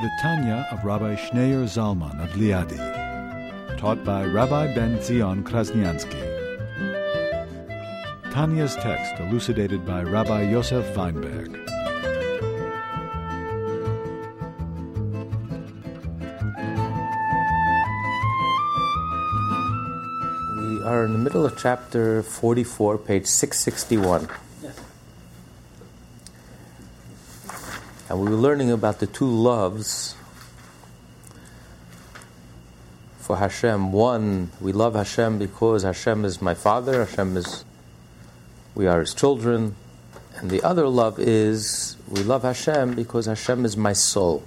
The Tanya of Rabbi Schneur Zalman of Liadi, taught by Rabbi Ben Zion Krasniansky. Tanya's text elucidated by Rabbi Yosef Weinberg. We are in the middle of chapter 44, page 661. And we were learning about the two loves for Hashem. One, we love Hashem because Hashem is my father, Hashem is, we are his children. And the other love is, we love Hashem because Hashem is my soul.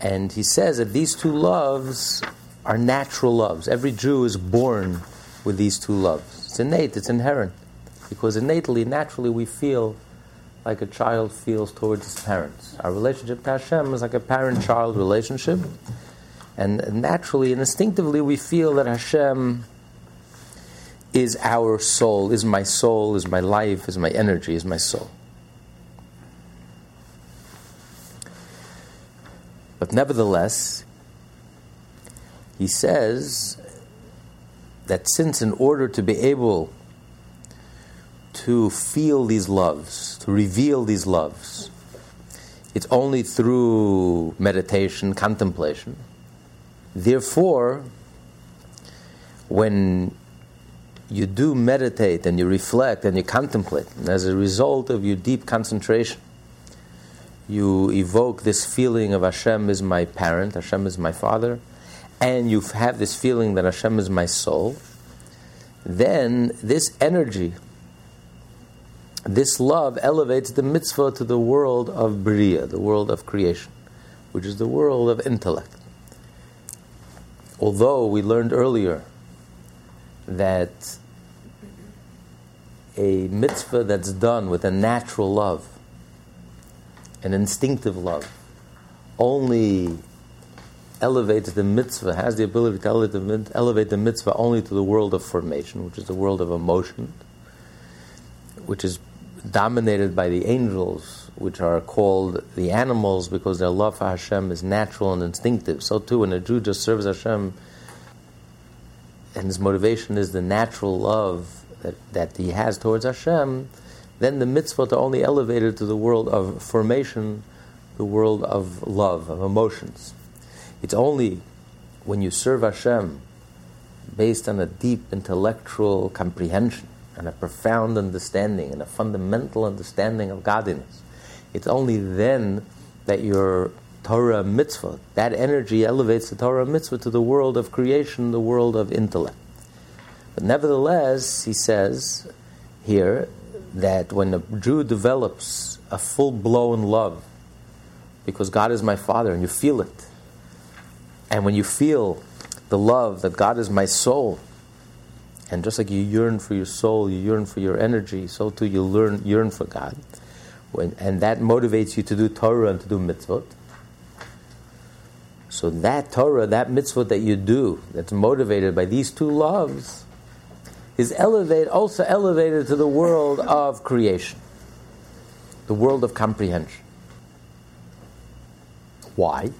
And he says that these two loves are natural loves. Every Jew is born with these two loves. It's innate, it's inherent. Because innately, naturally, we feel like a child feels towards his parents. Our relationship to Hashem is like a parent child relationship. And naturally and instinctively, we feel that Hashem is our soul, is my soul, is my life, is my energy, is my soul. But nevertheless, he says that since in order to be able to feel these loves, to reveal these loves, it's only through meditation, contemplation. Therefore, when you do meditate and you reflect and you contemplate, and as a result of your deep concentration, you evoke this feeling of Hashem is my parent, Hashem is my father, and you have this feeling that Hashem is my soul, then this energy, this love elevates the mitzvah to the world of Bria, the world of creation, which is the world of intellect. Although we learned earlier that a mitzvah that's done with a natural love, an instinctive love, only elevates the mitzvah, has the ability to elevate the, mitzvah only to the world of formation, which is the world of emotion, which is dominated by the angels, which are called the animals because their love for Hashem is natural and instinctive. So too, when a Jew just serves Hashem and his motivation is the natural love that, that he has towards Hashem, then the mitzvot are only elevated to the world of formation, the world of love, of emotions. It's only when you serve Hashem based on a deep intellectual comprehension and a profound understanding and a fundamental understanding of godliness, it's only then that your Torah mitzvah, that energy elevates the Torah mitzvah to the world of creation, the world of intellect. But nevertheless, he says here that when a Jew develops a full blown love, because God is my Father, and you feel it, and when you feel the love that God is my soul, and just like you yearn for your soul, you yearn for your energy, so too you learn, yearn for God. When, and that motivates you to do Torah and to do mitzvot. So that Torah, that mitzvot that you do, that's motivated by these two loves, is elevate, also elevated to the world of creation, the world of comprehension. Why?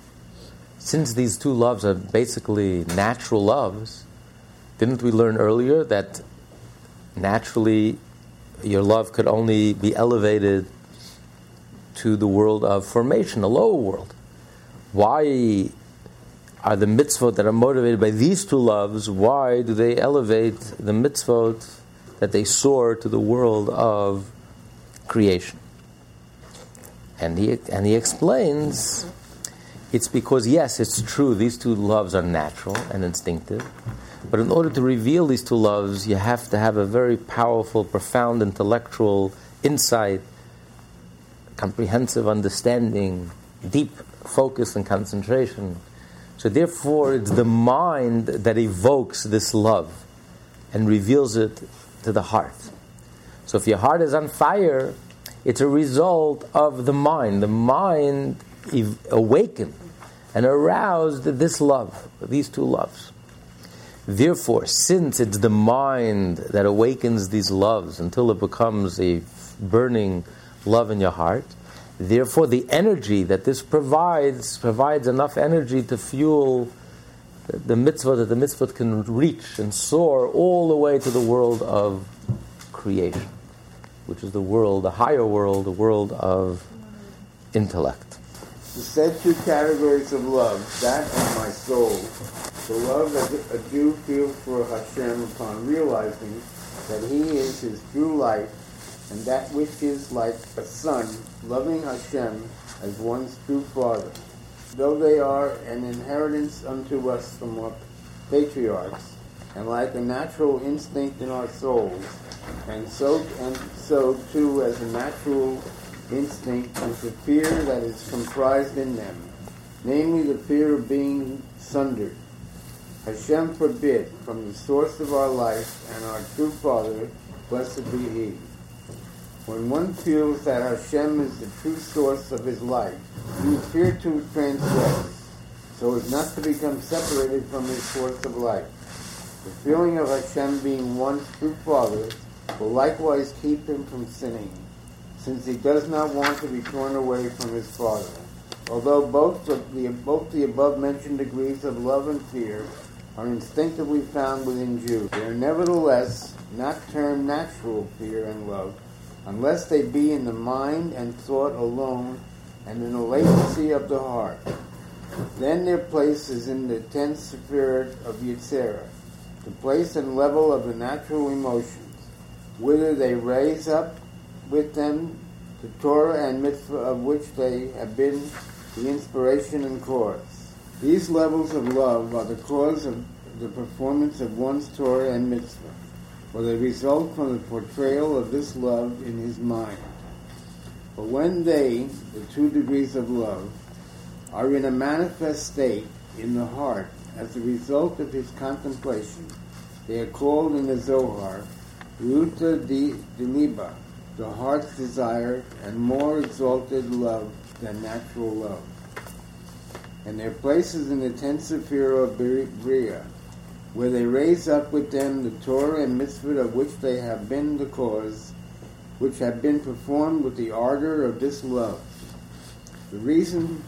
Since these two loves are basically natural loves, didn't we learn earlier that naturally your love could only be elevated to the world of formation, a lower world? Why are the mitzvot that are motivated by these two loves, why do they elevate the mitzvot that they soar to the world of creation? And he, and he explains it's because, yes, it's true, these two loves are natural and instinctive. But in order to reveal these two loves, you have to have a very powerful, profound intellectual insight, comprehensive understanding deep focus and concentration. So, therefore, it's the mind that evokes this love and reveals it to the heart. So, if your heart is on fire, it's a result of the mind. The mind ev- awakened and aroused this love, these two loves. Therefore, since it's the mind that awakens these loves until it becomes a burning love in your heart, therefore the energy that this provides provides enough energy to fuel the mitzvah that the mitzvah can reach and soar all the way to the world of creation, which is the world, the higher world, the world of intellect. The said two categories of love, that of my soul, the love that a Jew feels for Hashem upon realizing that He is His true life, and that which is like a son loving Hashem as one's true father. Though they are an inheritance unto us from our patriarchs, and like a natural instinct in our souls, and so and so too as a natural instinct is the fear that is comprised in them, namely the fear of being sundered Hashem forbid from the source of our life and our true Father, blessed be He. When one feels that Hashem is the true source of his life, he fear to transgress, so as not to become separated from his source of life. The feeling of Hashem being one's true Father will likewise keep him from sinning, since he does not want to be torn away from his Father. Although both the, both the above mentioned degrees of love and fear are instinctively found within Jews. They are nevertheless not termed natural fear and love, unless they be in the mind and thought alone and in the latency of the heart. Then their place is in the tenth sephirah of Yetzirah, the place and level of the natural emotions, whither they raise up with them the Torah and mitzvah of which they have been the inspiration and cause. These levels of love are the cause of the performance of one's Torah and mitzvah, for they result from the portrayal of this love in his mind. But when they, the two degrees of love, are in a manifest state in the heart as a result of his contemplation, they are called in the Zohar Ruta di Diliba, the heart's desire and more exalted love than natural love and their places in the tenth sephirah of Bria, where they raise up with them the Torah and mitzvah of which they have been the cause, which have been performed with the ardor of this love. The reason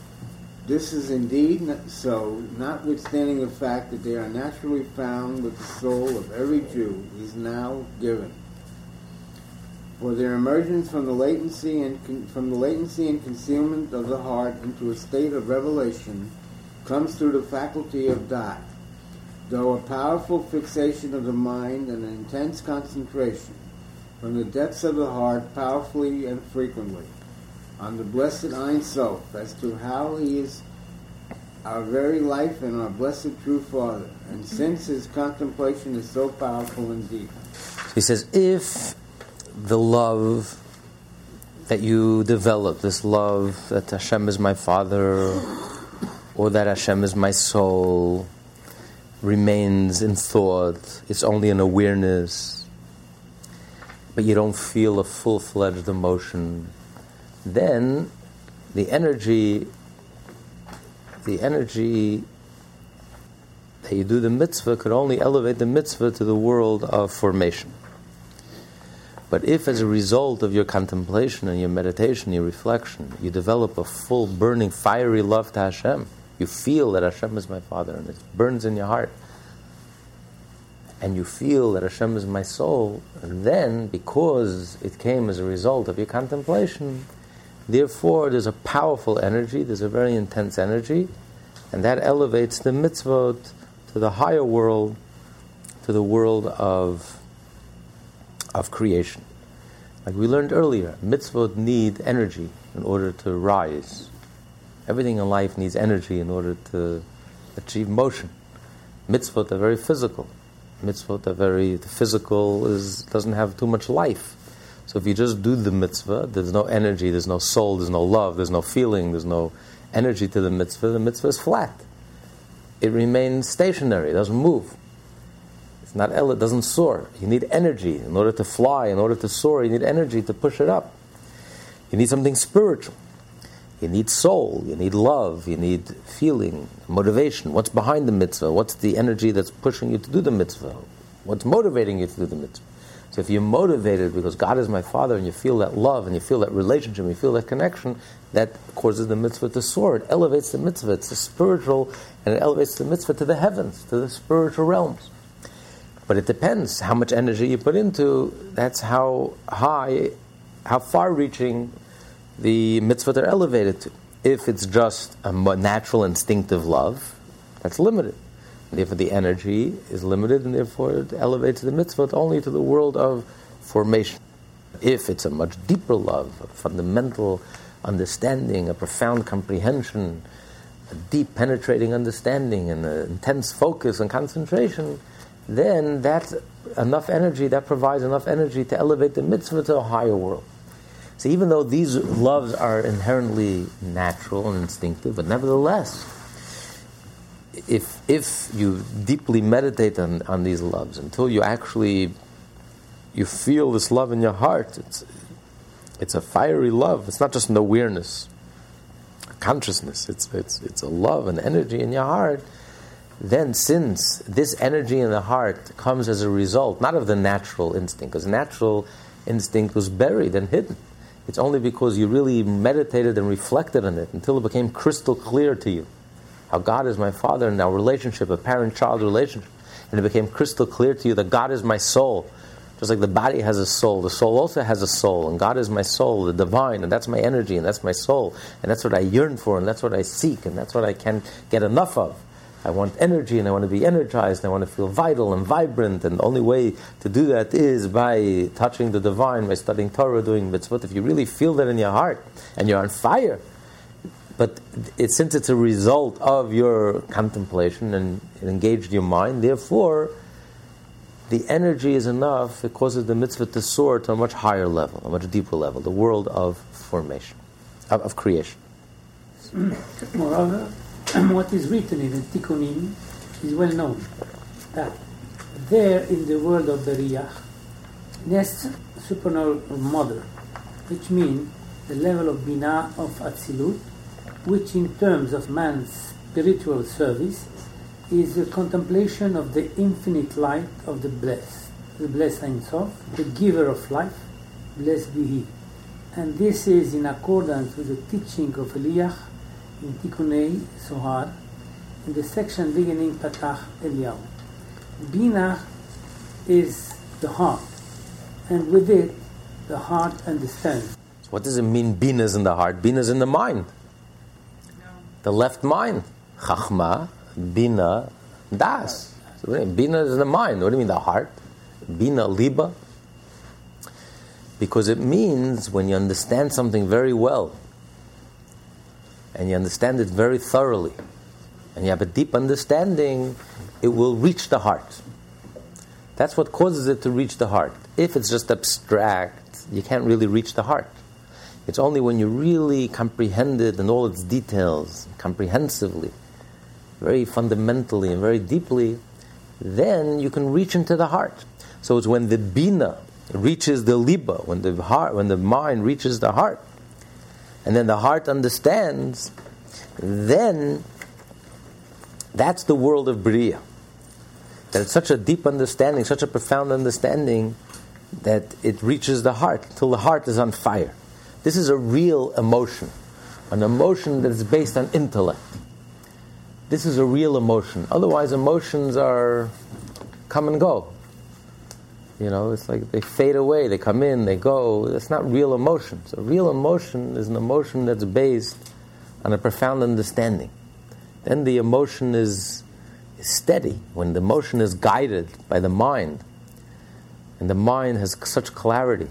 this is indeed so, notwithstanding the fact that they are naturally found with the soul of every Jew, is now given. For their emergence from the latency and con- from the latency and concealment of the heart into a state of revelation comes through the faculty of da'at, though a powerful fixation of the mind and an intense concentration from the depths of the heart powerfully and frequently on the blessed Ein Sof as to how he is our very life and our blessed true Father. And since his contemplation is so powerful and deep. He says, if the love that you develop, this love that Hashem is my Father, or that Hashem is my soul, remains in thought, it's only an awareness, but you don't feel a full fledged emotion, then the energy, the energy that you do the mitzvah could only elevate the mitzvah to the world of formation. But if, as a result of your contemplation and your meditation, your reflection, you develop a full, burning, fiery love to Hashem, you feel that Hashem is my Father, and it burns in your heart, and you feel that Hashem is my soul, then, because it came as a result of your contemplation, therefore there's a powerful energy, there's a very intense energy, and that elevates the mitzvot to the higher world, to the world of of creation. Like we learned earlier, mitzvot need energy in order to rise. Everything in life needs energy in order to achieve motion. Mitzvot are very physical. Mitzvot are very the physical is doesn't have too much life. So if you just do the mitzvah, there's no energy, there's no soul, there's no love, there's no feeling, there's no energy to the mitzvah, the mitzvah is flat. It remains stationary, it doesn't move. Not el, it doesn't soar. You need energy in order to fly, in order to soar, you need energy to push it up. You need something spiritual. You need soul, you need love, you need feeling, motivation. What's behind the mitzvah? What's the energy that's pushing you to do the mitzvah? What's motivating you to do the mitzvah? So if you're motivated because God is my Father and you feel that love and you feel that relationship, and you feel that connection, that causes the mitzvah to soar. It elevates the mitzvah. It's a spiritual and it elevates the mitzvah to the heavens, to the spiritual realms. But it depends how much energy you put into. That's how high, how far-reaching the mitzvah are elevated to. If it's just a natural instinctive love, that's limited. And therefore, the energy is limited, and therefore it elevates the mitzvah only to the world of formation. If it's a much deeper love, a fundamental understanding, a profound comprehension, a deep penetrating understanding, and an intense focus and concentration, then that's enough energy, that provides enough energy to elevate the mitzvah to a higher world. So even though these loves are inherently natural and instinctive, but nevertheless, if if you deeply meditate on, on these loves until you actually you feel this love in your heart, it's it's a fiery love. It's not just an awareness, consciousness. It's it's it's a love and energy in your heart. Then, since this energy in the heart comes as a result, not of the natural instinct, because natural instinct was buried and hidden. It's only because you really meditated and reflected on it until it became crystal clear to you how God is my Father and our relationship, a parent child relationship. And it became crystal clear to you that God is my soul. Just like the body has a soul, the soul also has a soul, and God is my soul, the divine, and that's my energy, and that's my soul, and that's what I yearn for, and that's what I seek, and that's what I can't get enough of. I want energy and I want to be energized and I want to feel vital and vibrant. And the only way to do that is by touching the divine, by studying Torah, doing mitzvot. If you really feel that in your heart and you're on fire, but it, since it's a result of your contemplation and it engaged your mind, therefore, the energy is enough, it causes the mitzvah to soar to a much higher level, a much deeper level, the world of formation, of, of creation. Moreover, what is written in the Tikkunim is well known that there in the world of Beriah nests supernal mother, which means the level of Bina of Atzilut, which in terms of man's spiritual service is a contemplation of the infinite light of the blessed, the blessed Ein Sof, the giver of life, blessed be He. And this is in accordance with the teaching of Elijah in Tikkunei Zohar, in the section beginning Patach Eliyahu. Bina is the heart, and with it, the heart understands. So what does it mean, Bina is in the heart? Bina is in the mind. No. The left mind. Chachma, Bina, Das. Bina is the mind. What do you mean, the heart? Bina, Liba? Because it means when you understand something very well, and you understand it very thoroughly, and you have a deep understanding, it will reach the heart. That's what causes it to reach the heart. If it's just abstract, you can't really reach the heart. It's only when you really comprehend it in all its details, comprehensively, very fundamentally and very deeply, then you can reach into the heart. So it's when the bina reaches the liba, when the heart, when the mind reaches the heart, and then the heart understands, then that's the world of Bria. That it's such a deep understanding, such a profound understanding, that it reaches the heart till the heart is on fire. This is a real emotion, an emotion that is based on intellect. This is a real emotion. Otherwise, emotions are come and go. You know, it's like they fade away, they come in, they go. That's not real emotions. A real emotion is an emotion that's based on a profound understanding. Then the emotion is, is steady. When the emotion is guided by the mind, and the mind has such clarity,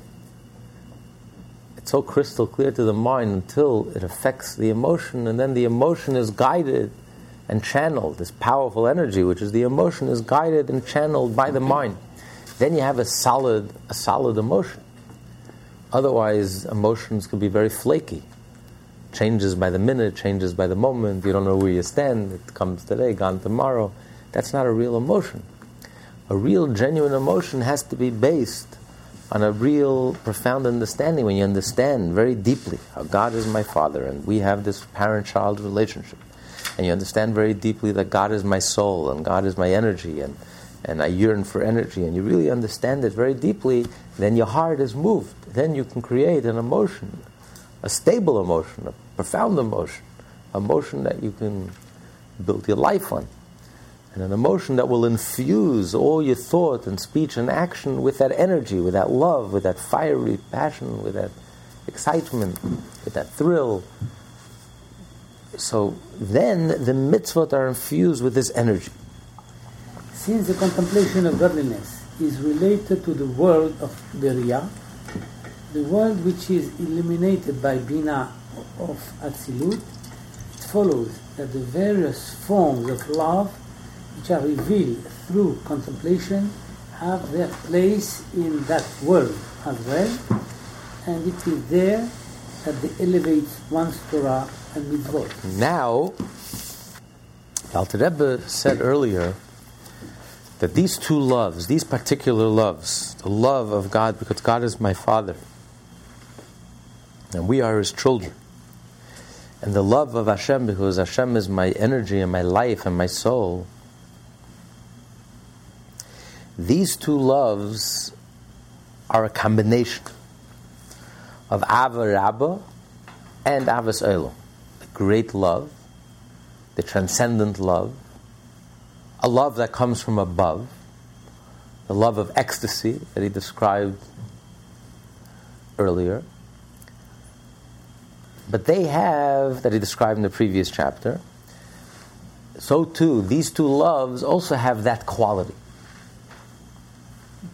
it's so crystal clear to the mind until it affects the emotion, and then the emotion is guided and channeled. This powerful energy, which is the emotion, is guided and channeled by the mind then you have a solid, a solid emotion. Otherwise, emotions can be very flaky. changes by the minute, changes by the moment. You don't know where you stand. It comes today, gone tomorrow. That's not a real emotion. A real, genuine emotion has to be based on a real, profound understanding. When you understand very deeply how God is my Father and we have this parent-child relationship, and you understand very deeply that God is my soul and God is my energy and and I yearn for energy, and you really understand it very deeply, then your heart is moved. Then you can create an emotion, a stable emotion, a profound emotion, a emotion that you can build your life on, and an emotion that will infuse all your thought and speech and action with that energy, with that love, with that fiery passion, with that excitement, with that thrill. So then the mitzvot are infused with this energy. Since the contemplation of godliness is related to the world of Beria, the world which is illuminated by Bina of Atzilut, it follows that the various forms of love which are revealed through contemplation have their place in that world as well, and it is there that they elevate one's Torah and mitzvot. Now, Alter Rebbe said earlier that these two loves, these particular loves, the love of God because God is my Father and we are His children, and the love of Hashem because Hashem is my energy and my life and my soul, these two loves are a combination of Ava Rabba and Avas Olam, the great love, the transcendent love, a love that comes from above, the love of ecstasy that he described earlier. But they have, that he described in the previous chapter, so too, these two loves also have that quality.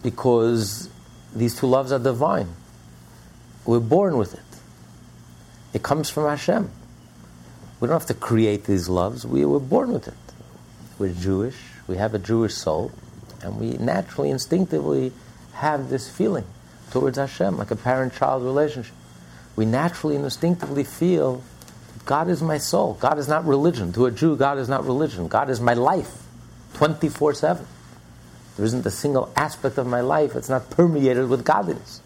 Because these two loves are divine. We're born with it. It comes from Hashem. We don't have to create these loves, we were born with it. We're Jewish, we have a Jewish soul, and we naturally, instinctively have this feeling towards Hashem, like a parent child relationship. We naturally and instinctively feel God is my soul. God is not religion. To a Jew, God is not religion. God is my life 24 7. There isn't a single aspect of my life that's not permeated with godliness.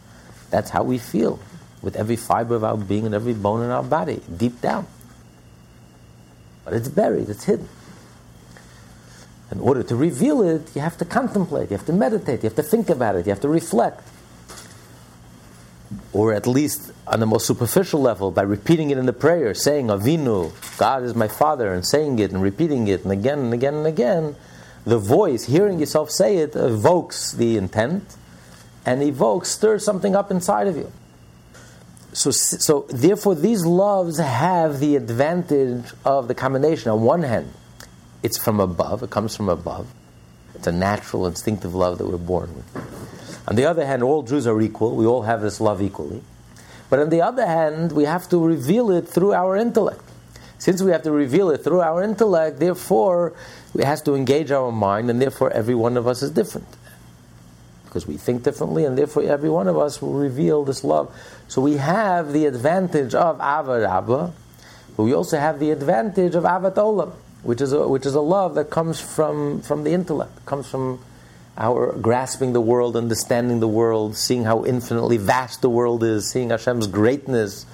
That's how we feel with every fiber of our being and every bone in our body, deep down. But it's buried, it's hidden. In order to reveal it, you have to contemplate, you have to meditate, you have to think about it, you have to reflect. Or at least on the most superficial level, by repeating it in the prayer, saying, Avinu, God is my Father, and saying it and repeating it and again and again and again, the voice, hearing yourself say it, evokes the intent and evokes, stirs something up inside of you. So, so therefore, these loves have the advantage of the combination. On one hand, it's from above, it comes from above. It's a natural, instinctive love that we're born with. On the other hand, all Jews are equal. We all have this love equally. But on the other hand, we have to reveal it through our intellect. Since we have to reveal it through our intellect, therefore, it has to engage our mind, and therefore, every one of us is different. Because we think differently, and therefore, every one of us will reveal this love. So we have the advantage of Ava Rabba, but we also have the advantage of Avat Olam which is a, which is a love that comes from, from the intellect, comes from our grasping the world, understanding the world, seeing how infinitely vast the world is, seeing Hashem's greatness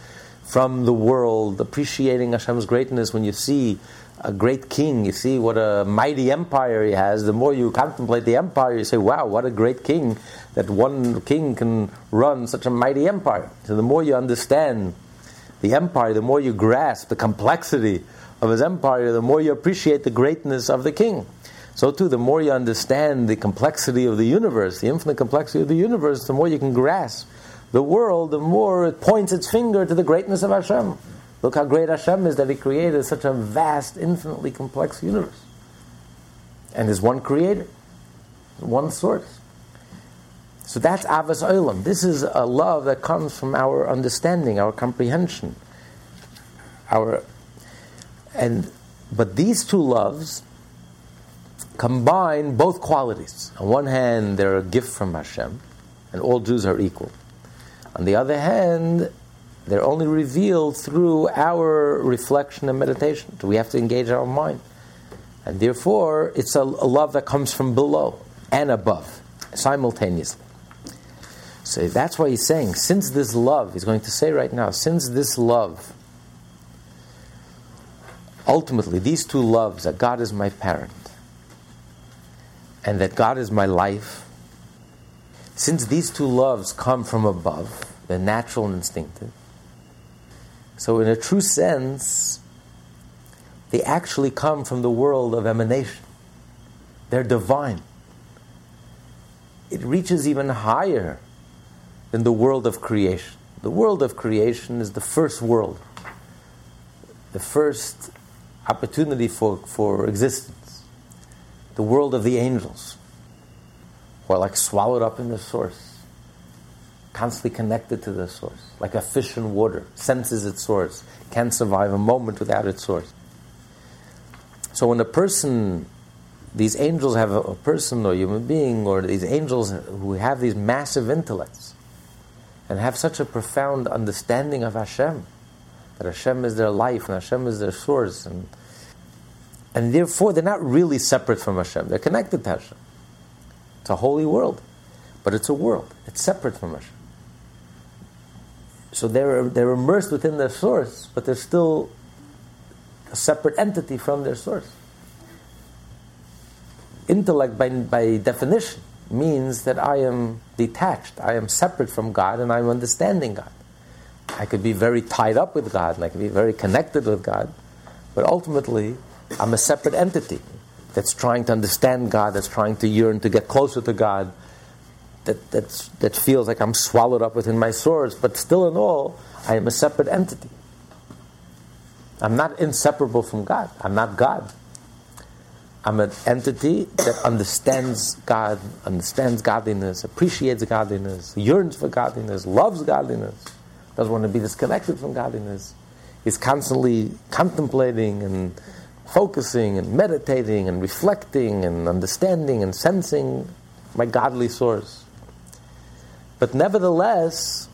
from the world, appreciating Hashem's greatness when you see a great king, you see what a mighty empire he has. The more you contemplate the empire, you say, wow, what a great king that one king can run such a mighty empire. So the more you understand the empire, the more you grasp the complexity of his empire, the more you appreciate the greatness of the king. So too, the more you understand the complexity of the universe, the infinite complexity of the universe, the more you can grasp the world, the more it points its finger to the greatness of Hashem. Look how great Hashem is that He created such a vast, infinitely complex universe. And there's one creator, one source. So that's Avas Olam. This is a love that comes from our understanding, our comprehension, our and but these two loves combine both qualities. On one hand, they're a gift from Hashem, and all Jews are equal. On the other hand, They're only revealed through our reflection and meditation. We have to engage our mind. And therefore, it's a, a love that comes from below and above simultaneously. So that's why he's saying, since this love, he's going to say right now, since this love, ultimately, these two loves, that God is my parent and that God is my life, since these two loves come from above, they're natural and instinctive, so in a true sense, they actually come from the world of emanation. They're divine. It reaches even higher than the world of creation. The world of creation is the first world, the first opportunity for, for existence, the world of the angels, who are like swallowed up in the source, constantly connected to the source, like a fish in water, senses its source, can't survive a moment without its source. So when a person, these angels have a, a person or human being, or these angels who have these massive intellects, and have such a profound understanding of Hashem, that Hashem is their life and Hashem is their source, and and therefore they're not really separate from Hashem. They're connected to Hashem. It's a holy world, but it's a world. It's separate from Hashem. So they're they're immersed within their source, but they're still a separate entity from their source. Intellect, by, by definition, means that I am detached, I am separate from God, and I'm understanding God. I could be very tied up with God, and I could be very connected with God, but ultimately, I'm a separate entity that's trying to understand God, that's trying to yearn to get closer to God, that, that's, that feels like I'm swallowed up within my source, but still in all, I am a separate entity. I'm not inseparable from God. I'm not God. I'm an entity that understands God, understands godliness, appreciates godliness, yearns for godliness, loves godliness, doesn't want to be disconnected from godliness, is constantly contemplating and focusing and meditating and reflecting and understanding and sensing my godly source. But nevertheless,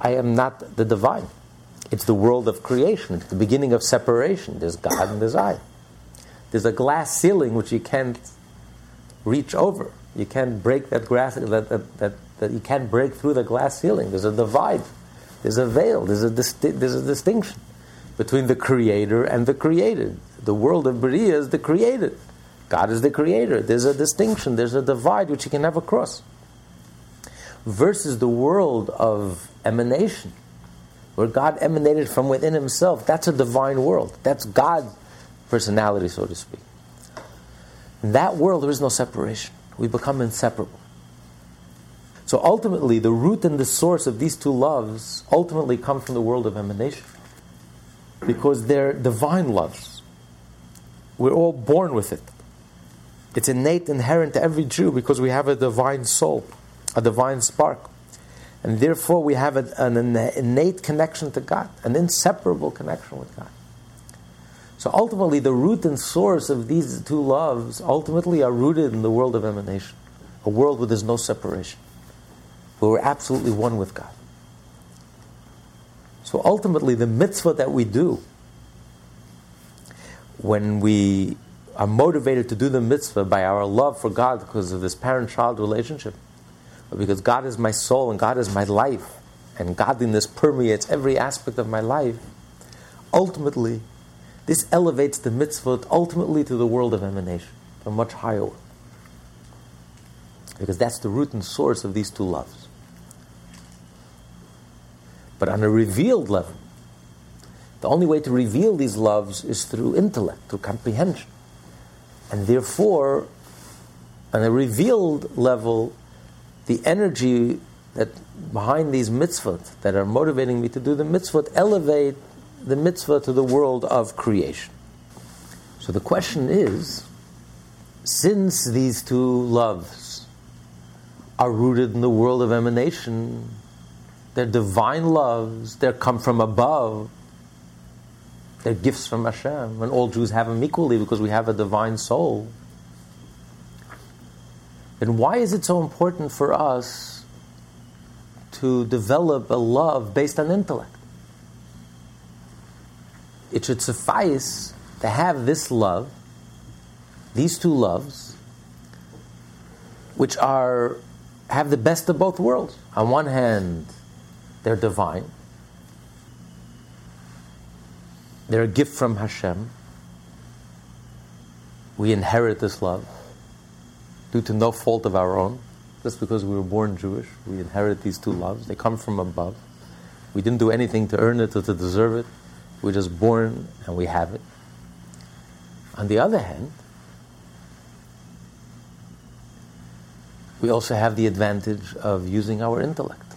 I am not the divine. It's the world of creation. It's the beginning of separation. There's God and there's I. There's a glass ceiling which you can't reach over. You can't break that glass that, that, that, that you can't break through the glass ceiling. There's a divide. There's a veil. There's a, there's a distinction between the creator and the created. The world of Beriah is the created. God is the creator. There's a distinction. There's a divide which you can never cross. Versus the world of emanation, where God emanated from within himself. That's a divine world. That's God's personality, so to speak. In that world, there is no separation. We become inseparable. So ultimately, the root and the source of these two loves ultimately come from the world of emanation. Because they're divine loves. We're all born with it. It's innate, inherent to every Jew because we have a divine soul, a divine spark. And therefore, we have an innate connection to God, an inseparable connection with God. So ultimately, the root and source of these two loves ultimately are rooted in the world of emanation, a world where there's no separation, where we're absolutely one with God. So ultimately, the mitzvah that we do when we are motivated to do the mitzvah by our love for God because of this parent child relationship because God is my soul and God is my life, and godliness permeates every aspect of my life, ultimately, this elevates the mitzvah ultimately to the world of emanation, a much higher world. Because that's the root and source of these two loves. But on a revealed level, the only way to reveal these loves is through intellect, through comprehension. And therefore, on a revealed level, the energy that behind these mitzvot that are motivating me to do the mitzvot elevate the mitzvah to the world of creation. So the question is since these two loves are rooted in the world of emanation, they're divine loves, they come from above, they're gifts from Hashem, and all Jews have them equally because we have a divine soul then why is it so important for us to develop a love based on intellect. It should suffice to have this love, these two loves, which are have the best of both worlds. On one hand, they're divine. They're a gift from Hashem. We inherit this love due to no fault of our own. Just because we were born Jewish, we inherit these two loves. They come from above. We didn't do anything to earn it or to deserve it. We're just born and we have it. On the other hand, we also have the advantage of using our intellect.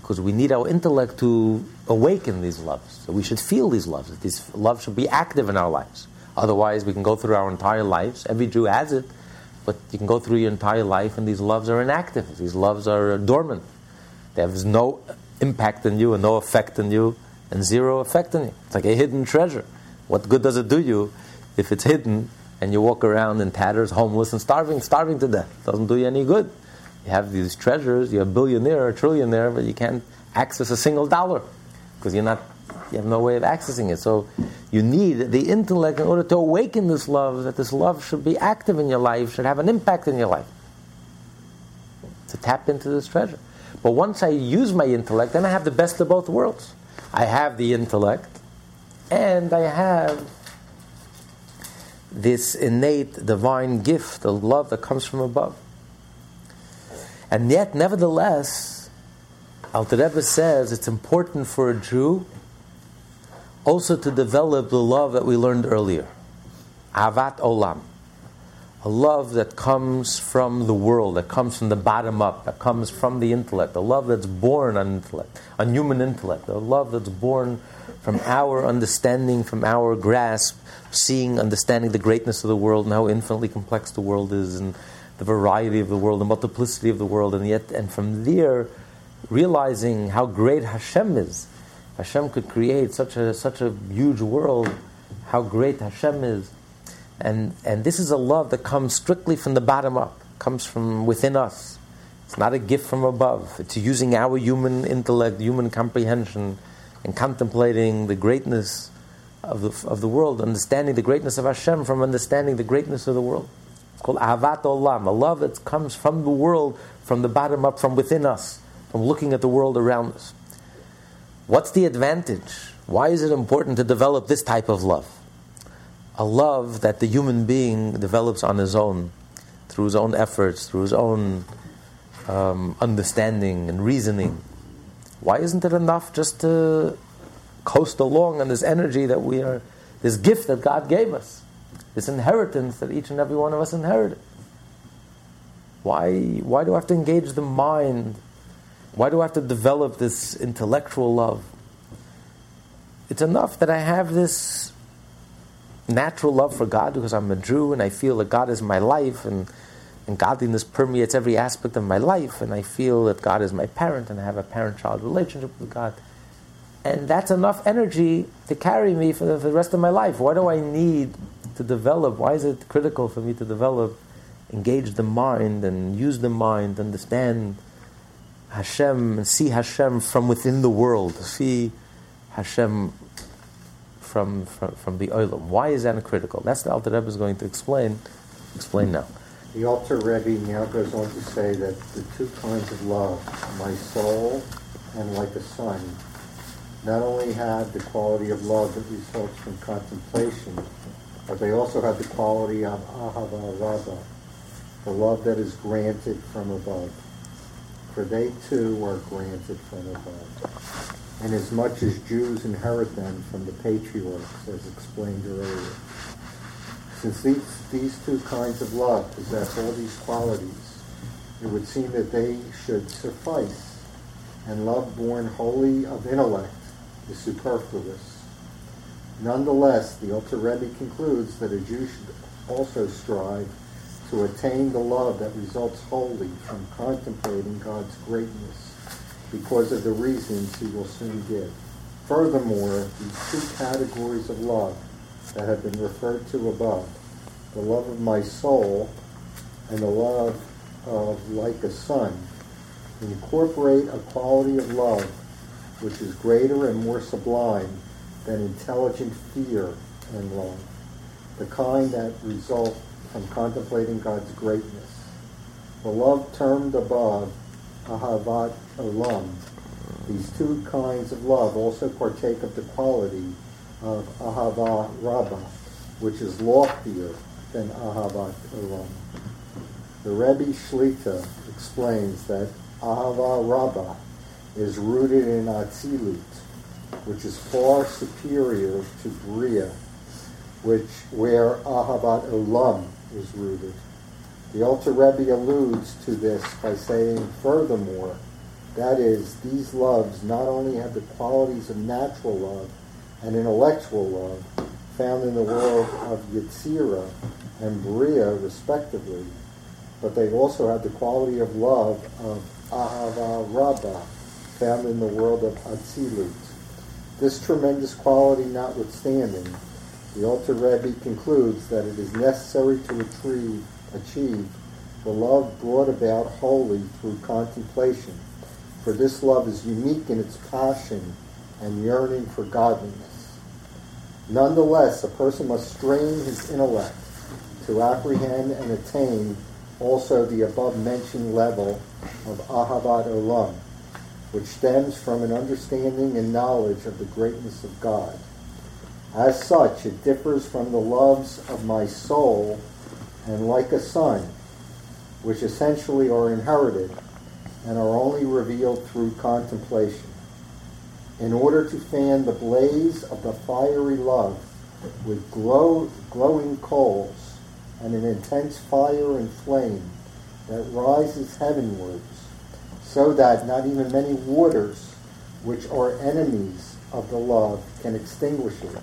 Because we need our intellect to awaken these loves. So we should feel these loves. These loves should be active in our lives. Otherwise, we can go through our entire lives. Every Jew has it, but you can go through your entire life and these loves are inactive. These loves are dormant. They have no impact on you and no effect on you and zero effect on you. It's like a hidden treasure. What good does it do you if it's hidden and you walk around in tatters, homeless and starving, starving to death. Doesn't do you any good. You have these treasures, you're a billionaire a trillionaire, but you can't access a single dollar because you're not, you have no way of accessing it. So you need the intellect in order to awaken this love, that this love should be active in your life, should have an impact in your life. To tap into this treasure. But once I use my intellect, then I have the best of both worlds. I have the intellect, and I have this innate divine gift, the love that comes from above. And yet, nevertheless, Alter Rebbe says it's important for a Jew also to develop the love that we learned earlier, avat olam, a love that comes from the world, that comes from the bottom up, that comes from the intellect, a love that's born on intellect, on human intellect, a love that's born from our understanding, from our grasp, seeing, understanding the greatness of the world and how infinitely complex the world is, and the variety of the world, the multiplicity of the world, and yet, and from there, realizing how great Hashem is. Hashem could create such a such a huge world. How great Hashem is, and and this is a love that comes strictly from the bottom up, comes from within us. It's not a gift from above. It's using our human intellect, human comprehension and contemplating the greatness of the, of the world, understanding the greatness of Hashem from understanding the greatness of the world. It's called Ahavat Olam, a love that comes from the world, from the bottom up, from within us, from looking at the world around us. What's the advantage? Why is it important to develop this type of love? A love that the human being develops on his own, through his own efforts, through his own um, understanding and reasoning. Why isn't it enough just to coast along on this energy that we are, this gift that God gave us, this inheritance that each and every one of us inherited? Why, why do I have to engage the mind? Why do I have to develop this intellectual love? It's enough that I have this natural love for God because I'm a Jew and I feel that God is my life and and godliness permeates every aspect of my life, and I feel that God is my parent, and I have a parent child relationship with God. And that's enough energy to carry me for the, for the rest of my life. Why do I need to develop? Why is it critical for me to develop, engage the mind, and use the mind, understand Hashem, and see Hashem from within the world, see Hashem from, from, from the Olam? Why is that critical? That's the Alter Rebbe is going to explain. Explain now. The Alter Rebbe now goes on to say that the two kinds of love, my soul and like a son, not only have the quality of love that results from contemplation, but they also have the quality of ahava raba, the love that is granted from above. For they too are granted from above, inasmuch as much as Jews inherit them from the patriarchs, as explained earlier. Since these, these two kinds of love possess all these qualities, it would seem that they should suffice, and love born wholly of intellect is superfluous. Nonetheless, the Alter Rebbe concludes that a Jew should also strive to attain the love that results wholly from contemplating God's greatness because of the reasons he will soon give. Furthermore, these two categories of love that have been referred to above, the love of my soul and the love of like a son, incorporate a quality of love which is greater and more sublime than intelligent fear and love, the kind that result from contemplating God's greatness. The love termed above, ahavat olam, these two kinds of love also partake of the quality of ahava rabbah, which is loftier than ahavat olam. The Rebbe Shlita explains that ahava rabbah is rooted in atzilut, which is far superior to Beriah, which where ahavat olam is rooted. The Alter Rebbe alludes to this by saying, furthermore, that is, these loves not only have the qualities of natural love and intellectual love found in the world of Yetzirah and Beriah, respectively, but they also have the quality of love of Ahava Rabbah, found in the world of Atzilut. This tremendous quality notwithstanding, the Alter Rebbe concludes that it is necessary to retrieve, achieve the love brought about wholly through contemplation, for this love is unique in its passion and yearning for godliness. Nonetheless, a person must strain his intellect to apprehend and attain also the above mentioned level of Ahavat Olam, which stems from an understanding and knowledge of the greatness of God. As such, it differs from the loves of my soul and like a son, which essentially are inherited and are only revealed through contemplation. In order to fan the blaze of the fiery love with glow, glowing coals and an intense fire and flame that rises heavenwards, so that not even many waters, which are enemies of the love, can extinguish it,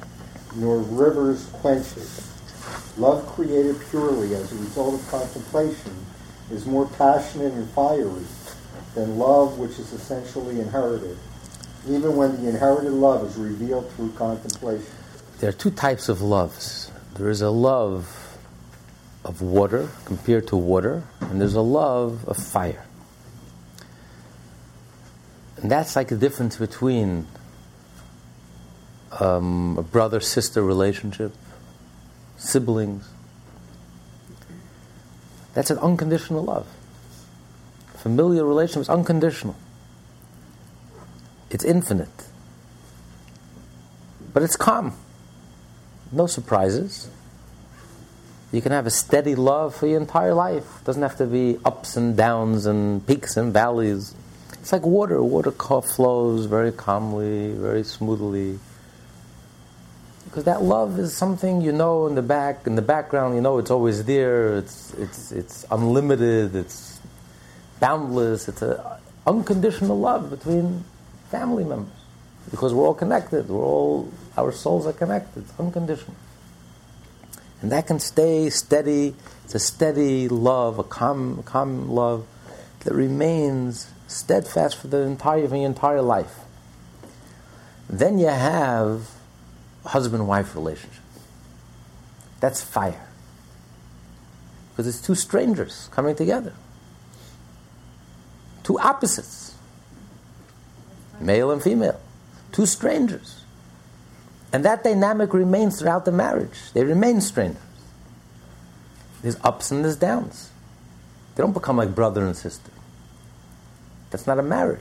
nor rivers quench it. Love created purely as a result of contemplation is more passionate and fiery than love which is essentially inherited, even when the inherited love is revealed through contemplation. There are two types of loves. There is a love of water compared to water, and there's a love of fire. And that's like the difference between um, a brother sister relationship, siblings. That's an unconditional love. Familial relationship is unconditional, it's infinite, but it's calm. No surprises. You can have a steady love for your entire life. It doesn't have to be ups and downs and peaks and valleys. It's like water. Water flows very calmly, very smoothly. Because that love is something you know in the back, in the background. You know it's always there. It's it's it's unlimited. It's boundless. It's an unconditional love between family members because we're all connected. We're all our souls are connected. It's unconditional. And that can stay steady. It's a steady love, a calm, calm love that remains steadfast for the entire, for the entire life. Then you have husband-wife relationship. That's fire. Because it's two strangers coming together. Two opposites. Male and female. Two strangers. And that dynamic remains throughout the marriage. They remain strangers. There's ups and there's downs. They don't become like brother and sister. That's not a marriage.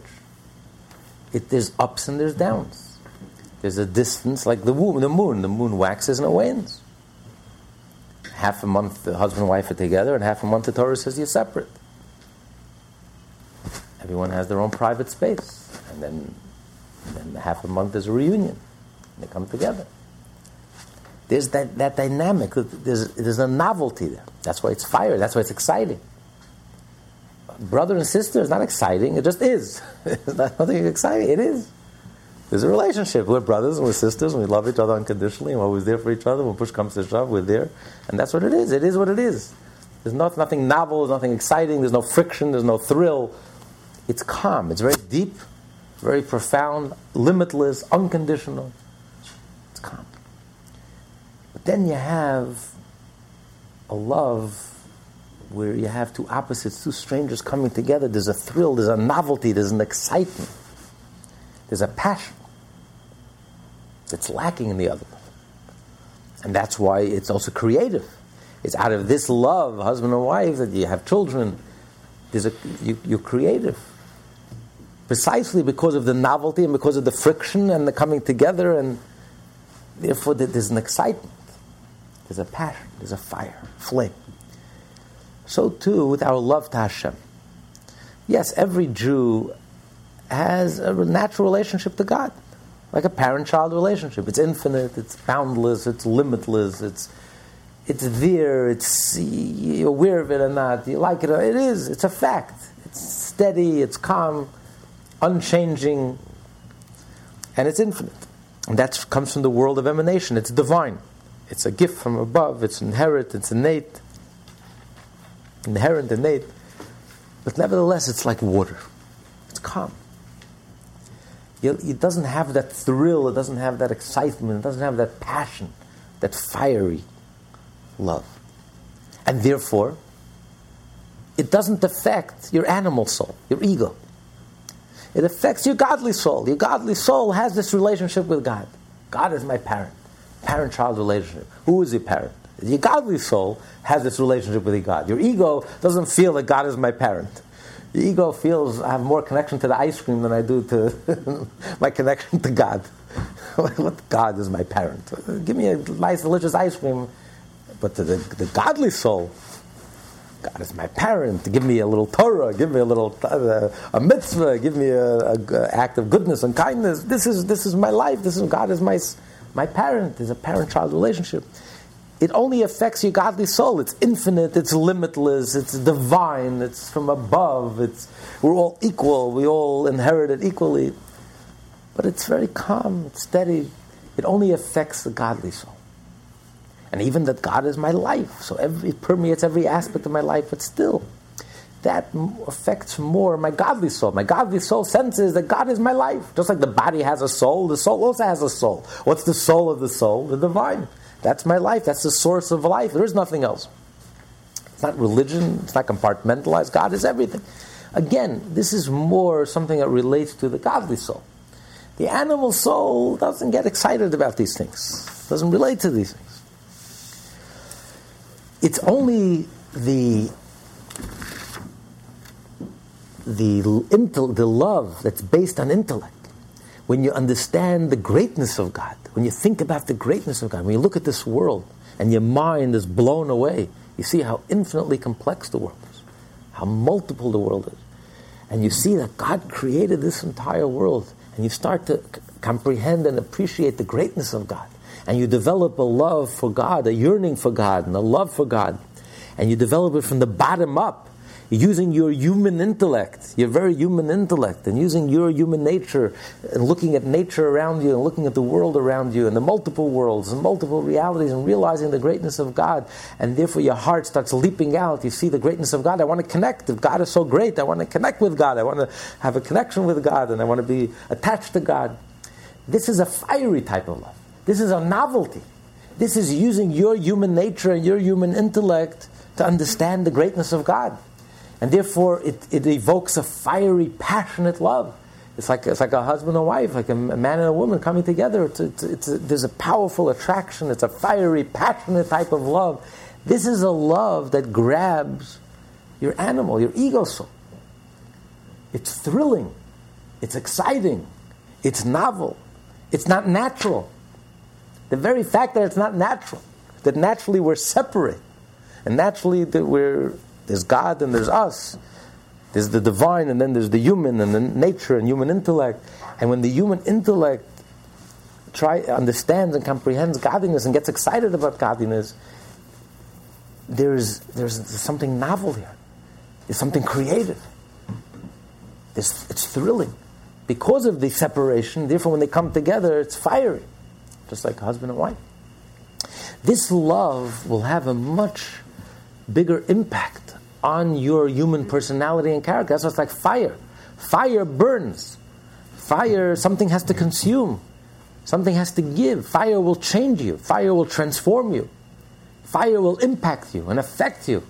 It, there's ups and there's downs. There's a distance like the moon, the moon. The moon waxes and it wanes. Half a month the husband and wife are together, and half a month the Torah says you're separate. Everyone has their own private space. And then, then half a month is a reunion. They come together. There's that, that dynamic. There's, there's a novelty there. That's why it's fire. That's why it's exciting. Brother and sister is not exciting. It just is. it's not nothing exciting. It is. There's a relationship. We're brothers and we're sisters and we love each other unconditionally and we're always there for each other. When push comes to shove, we're there. And that's what it is. It is what it is. There's not, nothing novel, there's nothing exciting, there's no friction, there's no thrill. It's calm. It's very deep, very profound, limitless, unconditional. It's calm. But then you have a love where you have two opposites, two strangers coming together. There's a thrill, there's a novelty, there's an excitement, there's a passion that's lacking in the other. And that's why it's also creative. It's out of this love, husband and wife, that you have children. There's a, you, you're creative. Precisely because of the novelty and because of the friction and the coming together, and therefore there's an excitement, there's a passion, there's a fire, flame. So too with our love to Hashem. Yes, every Jew has a natural relationship to God, like a parent-child relationship. It's infinite, it's boundless, it's limitless, it's it's there, it's you're aware of it or not, you like it or it is, it's a fact. It's steady, it's calm, unchanging, and it's infinite. And that comes from the world of emanation. It's divine. It's a gift from above, it's inherent, it's innate inherent, innate, but nevertheless, it's like water. It's calm. It doesn't have that thrill, it doesn't have that excitement, it doesn't have that passion, that fiery love. And therefore, it doesn't affect your animal soul, your ego. It affects your godly soul. Your godly soul has this relationship with God. God is my parent. Parent child relationship. Who is your parent? Your godly soul has this relationship with God. Your ego doesn't feel that God is my parent. Your ego feels I have more connection to the ice cream than I do to my connection to God. what God is my parent? Give me a nice, delicious ice cream. But to the, the godly soul, God is my parent. Give me a little Torah. Give me a little uh, a mitzvah. Give me a, a, a, act of goodness and kindness. This is this is my life. This is God is my my parent. There's a parent-child relationship it only affects your godly soul. It's infinite, it's limitless, it's divine, it's from above, it's, we're all equal, we all inherit it equally. But it's very calm, it's steady. It only affects the godly soul. And even that God is my life, so every, it permeates every aspect of my life, but still, that affects more my godly soul. My godly soul senses that God is my life. Just like the body has a soul, the soul also has a soul. What's the soul of the soul? The divine. That's my life. That's the source of life. There is nothing else. It's not religion. It's not compartmentalized. God is everything. Again, this is more something that relates to the godly soul. The animal soul doesn't get excited about these things, doesn't relate to these things. It's only the the, the love that's based on intellect when you understand the greatness of God, when you think about the greatness of God, when you look at this world and your mind is blown away, you see how infinitely complex the world is, how multiple the world is. And you see that God created this entire world, and you start to c- comprehend and appreciate the greatness of God. And you develop a love for God, a yearning for God, and a love for God. And you develop it from the bottom up using your human intellect, your very human intellect, and using your human nature, and looking at nature around you, and looking at the world around you, and the multiple worlds and multiple realities, and realizing the greatness of God, and therefore your heart starts leaping out. You see the greatness of God. I want to connect. If God is so great, I want to connect with God. I want to have a connection with God, and I want to be attached to God. This is a fiery type of love. This is a novelty. This is using your human nature and your human intellect to understand the greatness of God and therefore it, it evokes a fiery, passionate love. It's like, it's like a husband and wife, like a man and a woman coming together. It's, it's, it's a, there's a powerful attraction. It's a fiery, passionate type of love. This is a love that grabs your animal, your ego soul. It's thrilling. It's exciting. It's novel. It's not natural. The very fact that it's not natural, that naturally we're separate, and naturally that we're there's God and there's us. There's the divine and then there's the human and the nature and human intellect. And when the human intellect try understands and comprehends godliness and gets excited about godliness, there's, there's, something novel here. There's something creative. It's thrilling. Because of the separation, therefore, when they come together, it's fiery, just like husband and wife. This love will have a much bigger impact on your human personality and character. That's it's like fire. Fire burns. Fire, something has to consume. Something has to give. Fire will change you. Fire will transform you. Fire will impact you and affect you.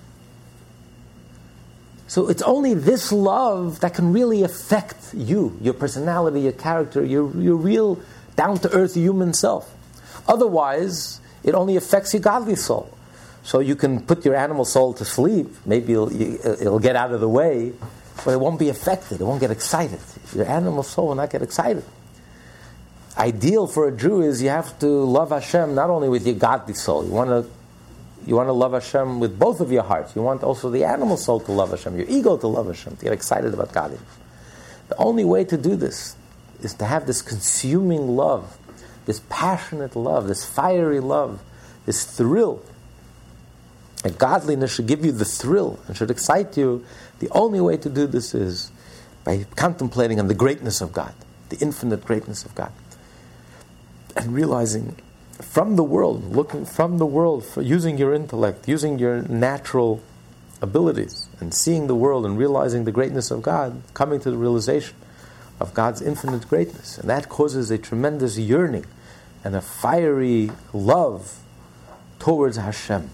So it's only this love that can really affect you, your personality, your character, your, your real down to earth human self. Otherwise, it only affects your godly soul. So you can put your animal soul to sleep, maybe it'll, it'll get out of the way, but it won't be affected, it won't get excited. Your animal soul will not get excited. Ideal for a Jew is you have to love Hashem not only with your godly soul, you want to you want to love Hashem with both of your hearts. You want also the animal soul to love Hashem, your ego to love Hashem, to get excited about God. The only way to do this is to have this consuming love, this passionate love, this fiery love, this thrill. And godliness should give you the thrill and should excite you. The only way to do this is by contemplating on the greatness of God, the infinite greatness of God, and realizing from the world, looking from the world, using your intellect, using your natural abilities, and seeing the world and realizing the greatness of God, coming to the realization of God's infinite greatness. And that causes a tremendous yearning and a fiery love towards Hashem.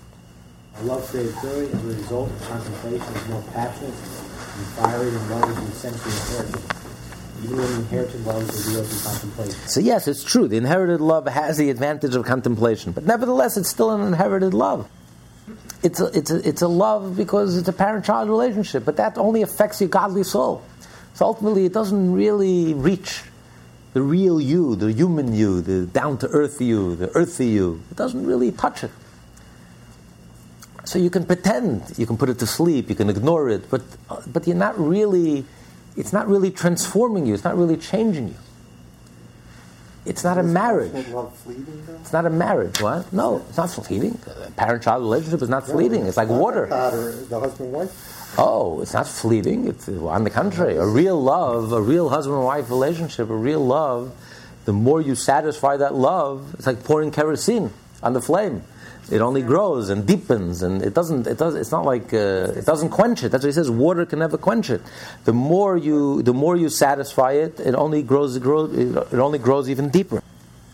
A love created purely as a result of contemplation is more passionate and fiery than love is essentially inherited even when inherited love is revealed through contemplation. So yes, it's true. The inherited love has the advantage of contemplation, but nevertheless, it's still an inherited love. It's a, it's a, it's a love because it's a parent-child relationship, but that only affects your godly soul. So ultimately, it doesn't really reach the real you, the human you, the down-to-earth you, the earthy you. It doesn't really touch it. So you can pretend, you can put it to sleep, you can ignore it, but, but you're not really it's not really transforming you, it's not really changing you. It's not a marriage. It's not a marriage. What? No, it's not fleeting. A parent-child relationship is not fleeting. It's like water. The husband-wife. Oh, it's not fleeting. It's on the contrary. A real love, a real husband-wife relationship, a real love. The more you satisfy that love, it's like pouring kerosene on the flame it only grows and deepens, and it doesn't. It does. It's not like uh, it doesn't quench it. That's what he says. Water can never quench it. The more you, the more you satisfy it, it only grows. It, grows, it only grows even deeper.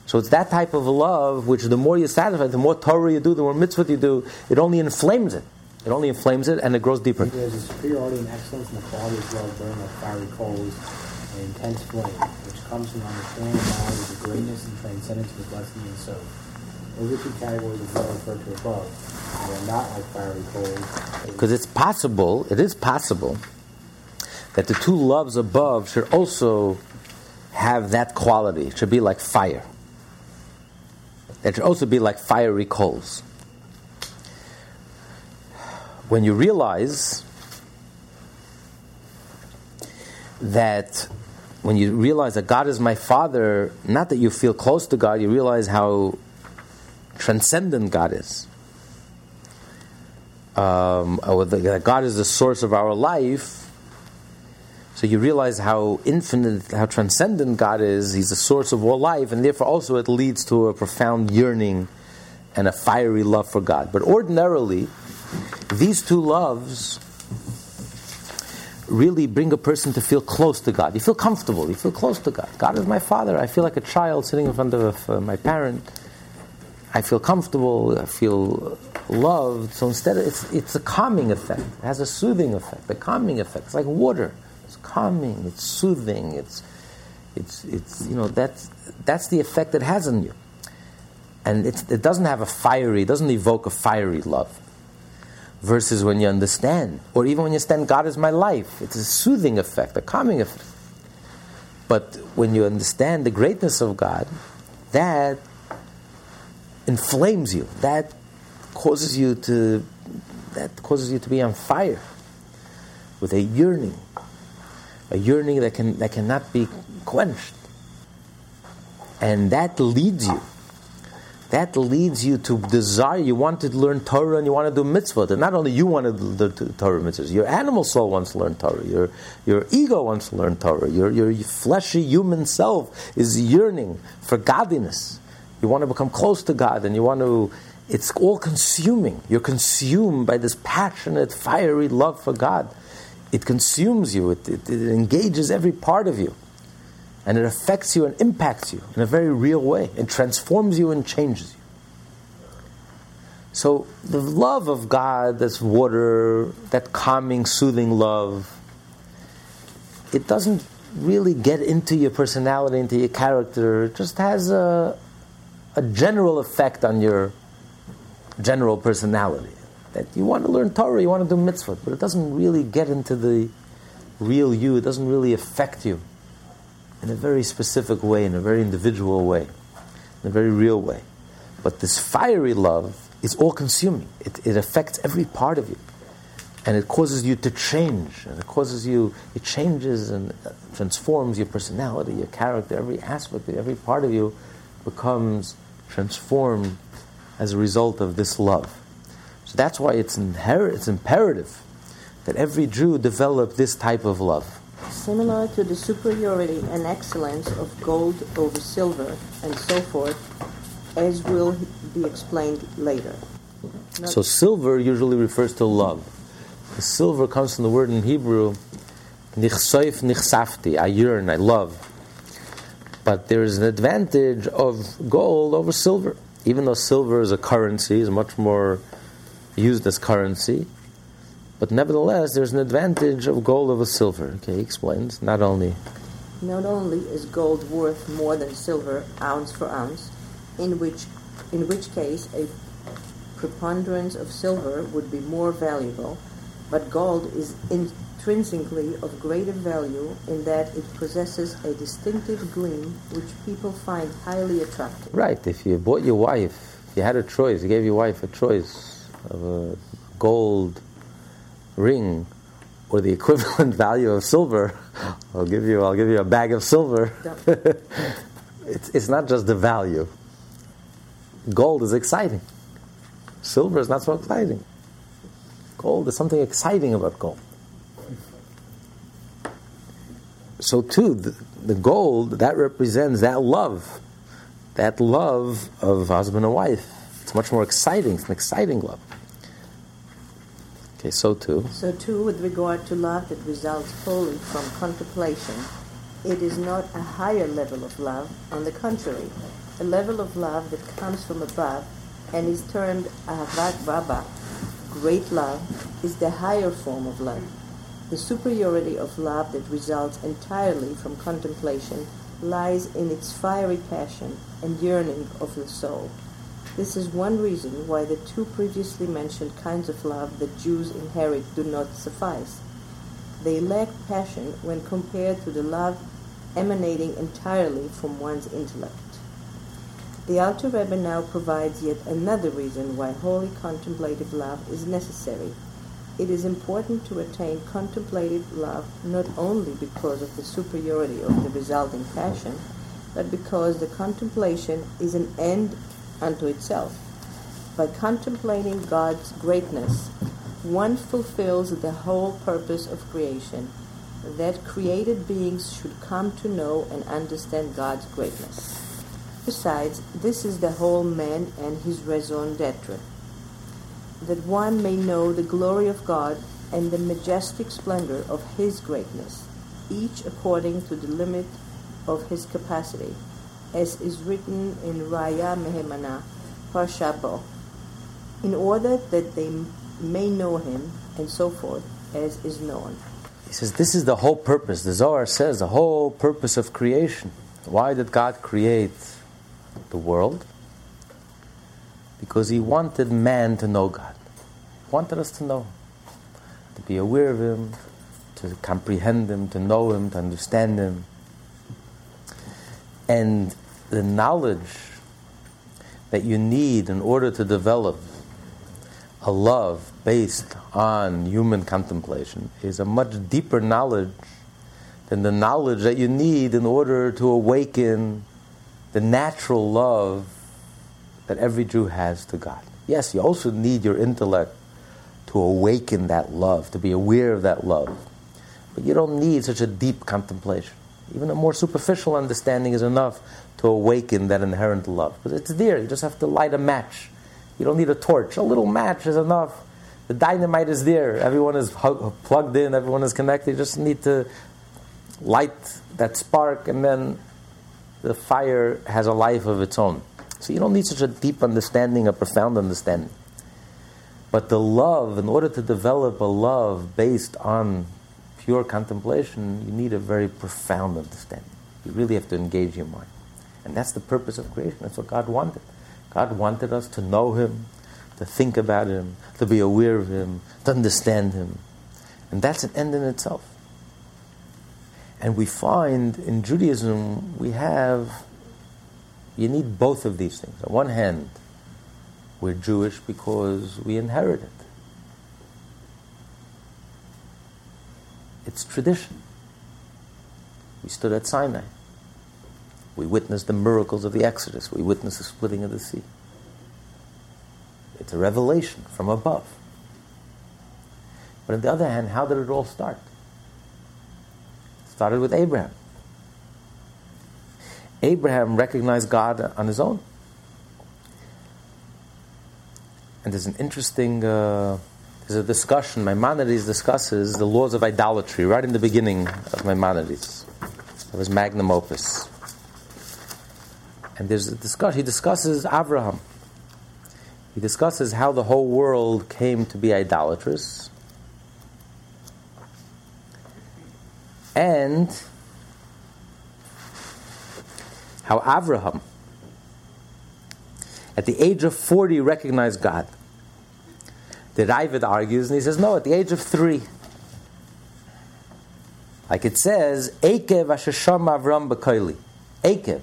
So it's that type of love which the more you satisfy, the more Torah you do, the more mitzvah you do, it only inflames it. It only inflames it and it grows deeper. There's a superiority and excellence in the quality of love burning like fiery coals and intense flame, which comes from understanding knowledge of the greatness and transcendence of the blessed Ein Sof. Categories of love referred to above. They are not like fiery coals. Because it's possible, it is possible, that the two loves above should also have that quality. It should be like fire. It should also be like fiery coals. When you realize that when you realize that God is my Father, not that you feel close to God, you realize how transcendent God is. Um, that God is the source of our life. So you realize how infinite, how transcendent God is. He's the source of all life, and therefore also it leads to a profound yearning and a fiery love for God. But ordinarily, these two loves really bring a person to feel close to God. You feel comfortable. You feel close to God. God is my father. I feel like a child sitting in front of uh, my parent. I feel comfortable, I feel loved. So instead, it's, it's a calming effect. It has a soothing effect, a calming effect. It's like water. It's calming, it's soothing, it's, it's, it's you know, that's, that's the effect it has on you. And it doesn't have a fiery, it doesn't evoke a fiery love. Versus when you understand, or even when you understand God is my life, it's a soothing effect, a calming effect. But when you understand the greatness of God, that inflames you. That causes you to that causes you to be on fire with a yearning, a yearning that can that cannot be quenched, and that leads you. That leads you to desire. You want to learn Torah and you want to do mitzvah. And not only you want to learn Torah mitzvahs, your animal soul wants to learn Torah. Your, your ego wants to learn Torah. Your, your fleshy human self is yearning for godliness. You want to become close to God and you want to, it's all consuming. You're consumed by this passionate, fiery love for God. It consumes you, it, it, it engages every part of you. And it affects you and impacts you in a very real way. It transforms you and changes you. So the love of God, that's water, that calming, soothing love, it doesn't really get into your personality, into your character. It just has a, a general effect on your general personality. That you want to learn Torah, you want to do mitzvah, but it doesn't really get into the real you. It doesn't really affect you in a very specific way, in a very individual way, in a very real way. But this fiery love is all consuming, it, it affects every part of you. And it causes you to change, and it causes you, it changes and transforms your personality, your character, every aspect, every part of you becomes transformed as a result of this love. So that's why it's, inher- it's imperative that every Jew develop this type of love. Similar to the superiority and excellence of gold over silver and so forth, as will be explained later. Not So silver usually refers to love. The silver comes from the word in Hebrew, nichsoif nichsafti, I yearn, I love. But there is an advantage of gold over silver. Even though silver is a currency, is much more used as currency, but nevertheless, there's an advantage of gold over silver. Okay, he explains. Not only Not only is gold worth more than silver ounce for ounce, in which, in which case a preponderance of silver would be more valuable, but gold is intrinsically of greater value in that it possesses a distinctive gleam which people find highly attractive. Right, if you bought your wife, if you had a choice, you gave your wife a choice of a gold ring or the equivalent value of silver, I'll give you, I'll give you a bag of silver. it's, it's not just the value. Gold is exciting. Silver is not so exciting. Gold, there's something exciting about gold. So too, the, the gold, that represents that love that love of husband and wife. It's much more exciting. It's an exciting love. Okay, so too. So, too, with regard to love that results wholly from contemplation, it is not a higher level of love. On the contrary, a level of love that comes from above and is termed ahavat rabba, great love, is the higher form of love. The superiority of love that results entirely from contemplation lies in its fiery passion and yearning of the soul. This is one reason why the two previously mentioned kinds of love that Jews inherit do not suffice. They lack passion when compared to the love emanating entirely from one's intellect. The Alter Rebbe now provides yet another reason why holy contemplative love is necessary. It is important to attain contemplative love not only because of the superiority of the resulting passion, but because the contemplation is an end unto itself. By contemplating God's greatness, one fulfills the whole purpose of creation, that created beings should come to know and understand God's greatness. Besides, this is the whole man and his raison d'etre, that one may know the glory of God and the majestic splendor of his greatness, each according to the limit of his capacity as is written in Raya Mehemana, Parsha Bo, in order that they may know him, and so forth, as is known. He says this is the whole purpose. The Zohar says the whole purpose of creation. Why did God create the world? Because He wanted man to know God. He wanted us to know, to be aware of Him, to comprehend Him, to know Him, to understand Him. And the knowledge that you need in order to develop a love based on human contemplation is a much deeper knowledge than the knowledge that you need in order to awaken the natural love that every Jew has to God. Yes, you also need your intellect to awaken that love, to be aware of that love. But you don't need such a deep contemplation. Even a more superficial understanding is enough to awaken that inherent love. But it's there, you just have to light a match. You don't need a torch. A little match is enough. The dynamite is there. Everyone is plugged in, everyone is connected. You just need to light that spark, and then the fire has a life of its own. So you don't need such a deep understanding, a profound understanding. But the love, in order to develop a love based on pure contemplation, you need a very profound understanding. You really have to engage your mind. And that's the purpose of creation. That's what God wanted. God wanted us to know Him, to think about Him, to be aware of Him, to understand Him. And that's an end in itself. And we find in Judaism, we have, you need both of these things. On one hand, we're Jewish because we inherit it. It's tradition. We stood at Sinai. We witnessed the miracles of the Exodus. We witnessed the splitting of the sea. It's a revelation from above. But on the other hand, how did it all start? It started with Abraham. Abraham recognized God on his own. And there's an interesting, uh, there's a discussion, Maimonides discusses the laws of idolatry right in the beginning of Maimonides, of his magnum opus. And there's a discussion, he discusses Abraham. He discusses how the whole world came to be idolatrous. And how Abraham, at the age of 40, recognized God. The Raavad argues, and he says, no, at the age of three. Like it says, Ekev Ashasham Avram B'Koili. Ekev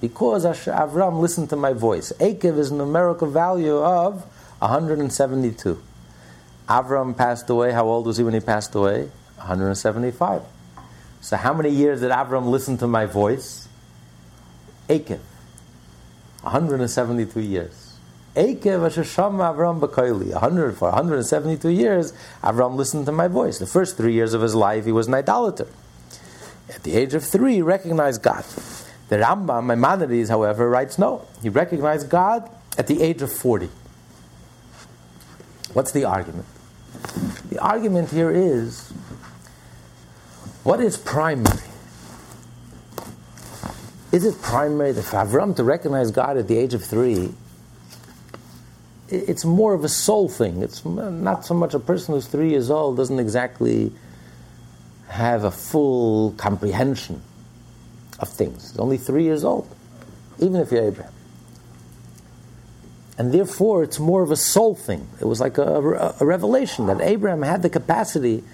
because Avram listened to my voice. Akev is a numerical value of 172. Avram passed away. How old was he when he passed away? 175. So how many years did Avram listen to my voice? Akev. 172 years. Akev Ashasham Avram B'Koili. 100 for 172 years, Avram listened to my voice. The first three years of his life, he was an idolater. At the age of three, he recognized God. The Rambam, Maimonides, however, writes no. He recognized God at the age of 40. What's the argument? The argument here is what is primary? Is it primary for Avram to recognize God at the age of three? It's more of a soul thing. It's not so much a person who's three years old doesn't exactly have a full comprehension of things. He's only three years old, even if you're Abraham. And therefore, it's more of a soul thing. It was like a, a, a, revelation that Abraham had the capacity,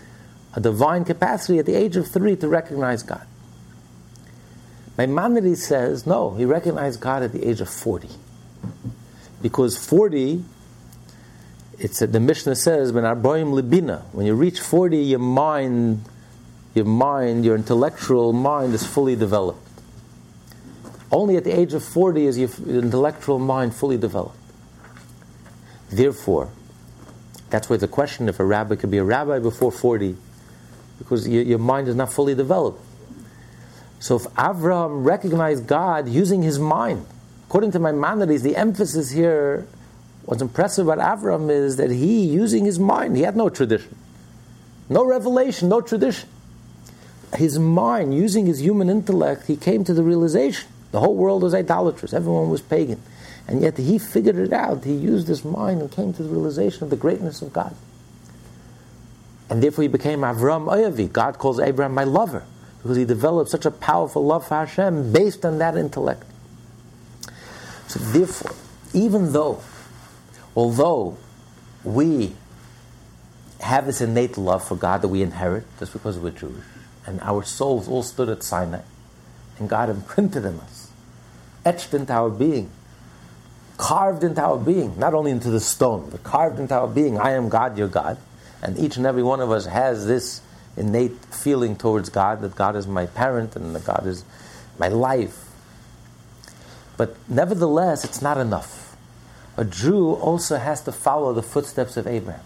a divine capacity at the age of three to recognize God. Maimonides says, no, he recognized God at the age of 40. Because 40, it's the Mishnah says, when when you reach 40, your mind your mind, your intellectual mind is fully developed. Only at the age of 40 is your intellectual mind fully developed. Therefore, that's why the question if a rabbi could be a rabbi before 40, because your, your mind is not fully developed. So if Avram recognized God using his mind, according to Maimonides, the emphasis here, what's impressive about Avram is that he, using his mind, he had no tradition, no revelation, no tradition his mind, using his human intellect, he came to the realization the whole world was idolatrous, everyone was pagan. And yet he figured it out. He used his mind and came to the realization of the greatness of God. And therefore he became Avram Oyavi. God calls Abraham my lover because he developed such a powerful love for Hashem based on that intellect. So therefore, even though, although we have this innate love for God that we inherit just because we're Jewish, and our souls all stood at Sinai. And God imprinted in us, etched into our being, carved into our being, not only into the stone, but carved into our being. I am God, your God. And each and every one of us has this innate feeling towards God that God is my parent and that God is my life. But nevertheless, it's not enough. A Jew also has to follow the footsteps of Abraham.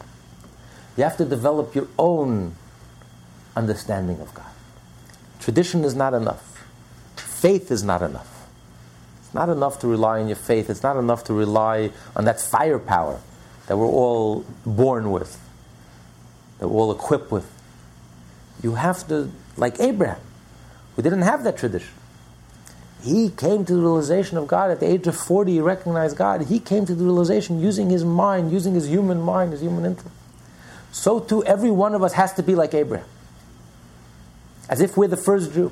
You have to develop your own understanding of God. Tradition is not enough. Faith is not enough. It's not enough to rely on your faith. It's not enough to rely on that firepower that we're all born with, that we're all equipped with. You have to, like Abraham, who didn't have that tradition. He came to the realization of God at the age of 40, he recognized God. He came to the realization using his mind, using his human mind, his human intellect. So too, every one of us has to be like Abraham. As if we're the first Jew.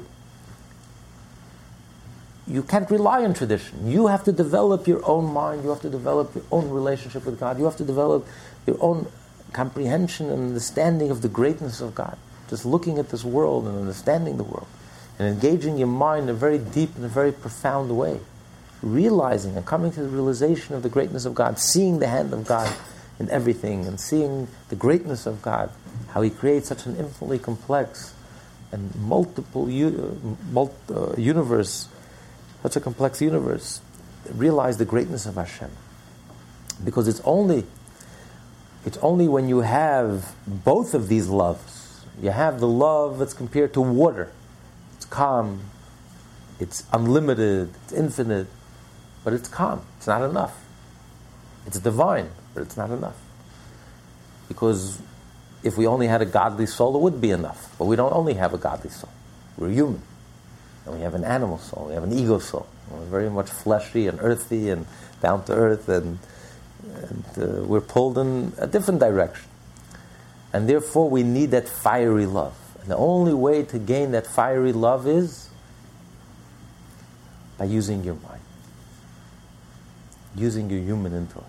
You can't rely on tradition. You have to develop your own mind. You have to develop your own relationship with God. You have to develop your own comprehension and understanding of the greatness of God. Just looking at this world and understanding the world and engaging your mind in a very deep and a very profound way. Realizing and coming to the realization of the greatness of God, seeing the hand of God in everything and seeing the greatness of God, how He creates such an infinitely complex and multiple u- mul- uh, universe, such a complex universe. Realize the greatness of Hashem. Because it's only it's only when you have both of these loves. You have the love that's compared to water. It's calm, it's unlimited, it's infinite, but it's calm. It's not enough. It's divine, but it's not enough. Because if we only had a godly soul, it would be enough. But we don't only have a godly soul. We're human. And we have an animal soul. We have an ego soul. We're very much fleshy and earthy and down to earth and and uh, we're pulled in a different direction. And therefore, we need that fiery love. And the only way to gain that fiery love is by using your mind, using your human intellect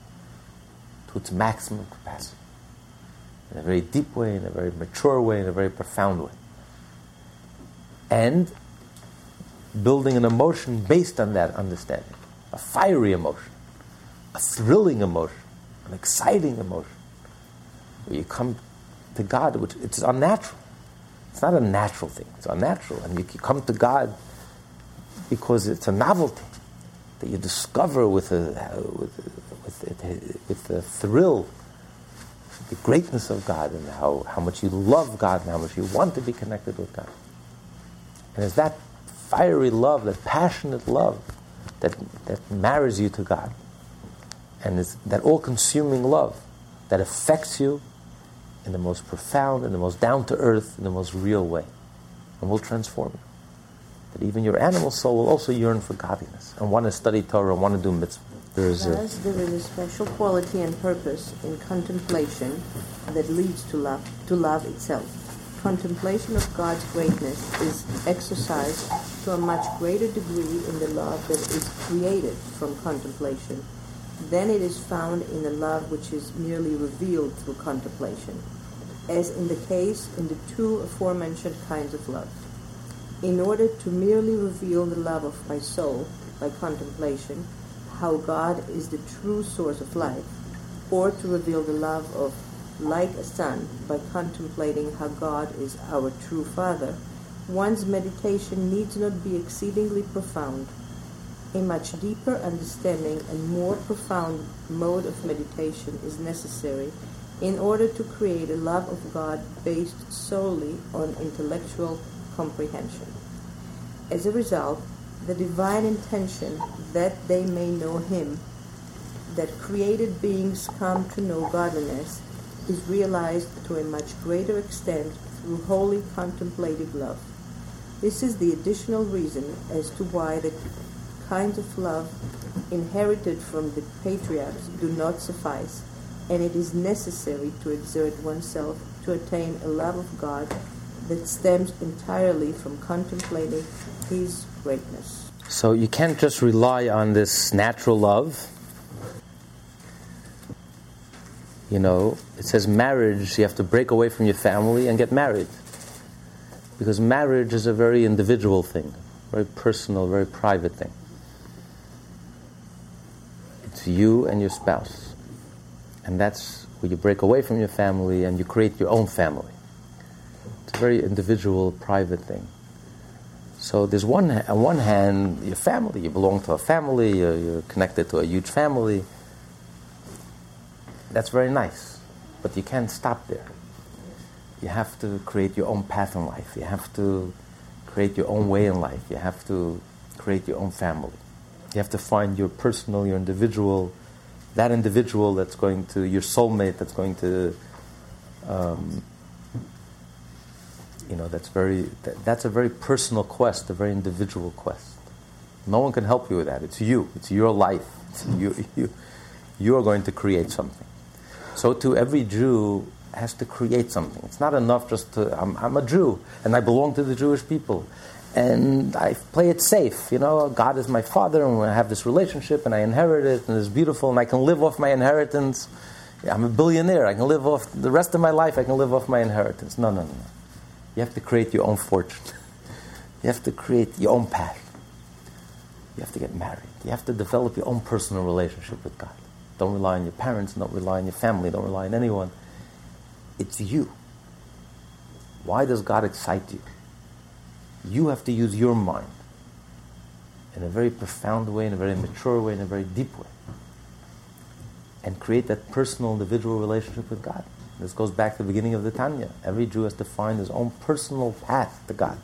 to its maximum capacity, in a very deep way, in a very mature way, in a very profound way. And building an emotion based on that understanding, a fiery emotion a thrilling emotion, an exciting emotion. Where you come to God, which it's unnatural. It's not a natural thing. It's unnatural, and you, come to God because it's a novelty that you discover with a with with, with thrill, the greatness of God, and how, how much you love God, and how much you want to be connected with God. And it's that fiery love, that passionate love, that that marries you to God and it's that all consuming love that affects you in the most profound, in the most down to earth, in the most real way, and will transform you. That even your animal soul will also yearn for godliness and want to study Torah and want to do mitzvah. There is, a, there is a special quality and purpose in contemplation that leads to love, to love itself. Contemplation of God's greatness is exercised to a much greater degree in the love that is created from contemplation then it is found in the love which is merely revealed through contemplation, as in the case in the two aforementioned kinds of love. In order to merely reveal the love of my soul by contemplation, how God is the true source of life, or to reveal the love of like a son by contemplating how God is our true Father, one's meditation needs not be exceedingly profound a much deeper understanding and more profound mode of meditation is necessary in order to create a love of God based solely on intellectual comprehension. As a result, the divine intention that they may know Him, that created beings come to know godliness, is realized to a much greater extent through holy contemplative love. This is the additional reason as to why the kinds of love inherited from the patriarchs do not suffice, and it is necessary to exert oneself to attain a love of God that stems entirely from contemplating His greatness. So you can't just rely on this natural love. You know, it says marriage, you have to break away from your family and get married. Because marriage is a very individual thing, very personal, very private thing. It's you and your spouse. And that's where you break away from your family and you create your own family. It's a very individual, private thing. So there's one, on one hand, your family, you belong to a family, you're, you're connected to a huge family. That's very nice, but you can't stop there. You have to create your own path in life. You have to create your own way in life. You have to create your own family. You have to find your personal, your individual, that individual that's going to, your soulmate that's going to, um, you know, that's very, that, that's a very personal quest, a very individual quest. No one can help you with that. It's you. It's your life. It's you, you, you are going to create something. So too, every Jew has to create something. It's not enough just to, I'm, I'm a Jew and I belong to the Jewish people. And I play it safe. You know, God is my father and I have this relationship and I inherit it and it's beautiful and I can live off my inheritance. I'm a billionaire. I can live off the rest of my life. I can live off my inheritance. No, no, no. You have to create your own fortune. you have to create your own path. You have to get married. You have to develop your own personal relationship with God. Don't rely on your parents. Don't rely on your family. Don't rely on anyone. It's you. Why does God excite you? You have to use your mind in a very profound way, in a very mature way, in a very deep way, and create that personal, individual relationship with God. This goes back to the beginning of the Tanya. Every Jew has to find his own personal path to God,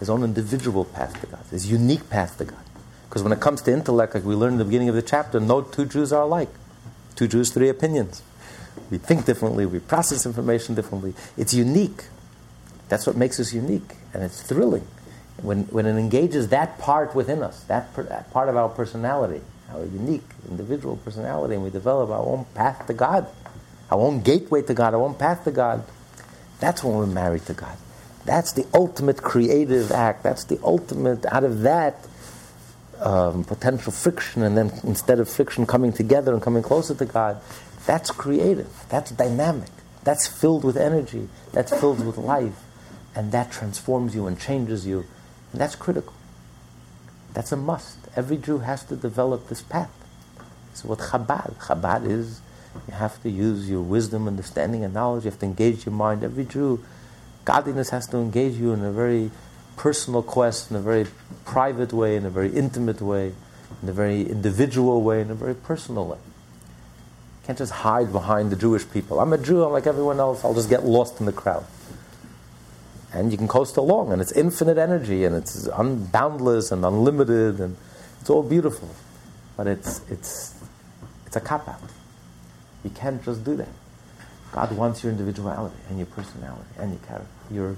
his own individual path to God, his unique path to God. Because when it comes to intellect, like we learned in the beginning of the chapter, no two Jews are alike. Two Jews, three opinions. We think differently, we process information differently. It's unique. That's what makes us unique, and it's thrilling. When, when it engages that part within us, that, per, that part of our personality, our unique individual personality, and we develop our own path to God, our own gateway to God, our own path to God, that's when we're married to God. That's the ultimate creative act. That's the ultimate, out of that, um, potential friction, and then instead of friction coming together and coming closer to God, that's creative, that's dynamic, that's filled with energy, that's filled with life, and that transforms you and changes you. And that's critical. That's a must. Every Jew has to develop this path. So what Chabad? Chabad is you have to use your wisdom, understanding, and knowledge. You have to engage your mind. Every Jew, godliness has to engage you in a very personal quest, in a very private way, in a very intimate way, in a very individual way, in a very personal way. You can't just hide behind the Jewish people. I'm a Jew, I'm like everyone else, I'll just get lost in the crowd. And you can coast along, and it's infinite energy, and it's unboundless and unlimited, and it's all beautiful. But it's, it's, it's a cop out. You can't just do that. God wants your individuality and your personality and your character, your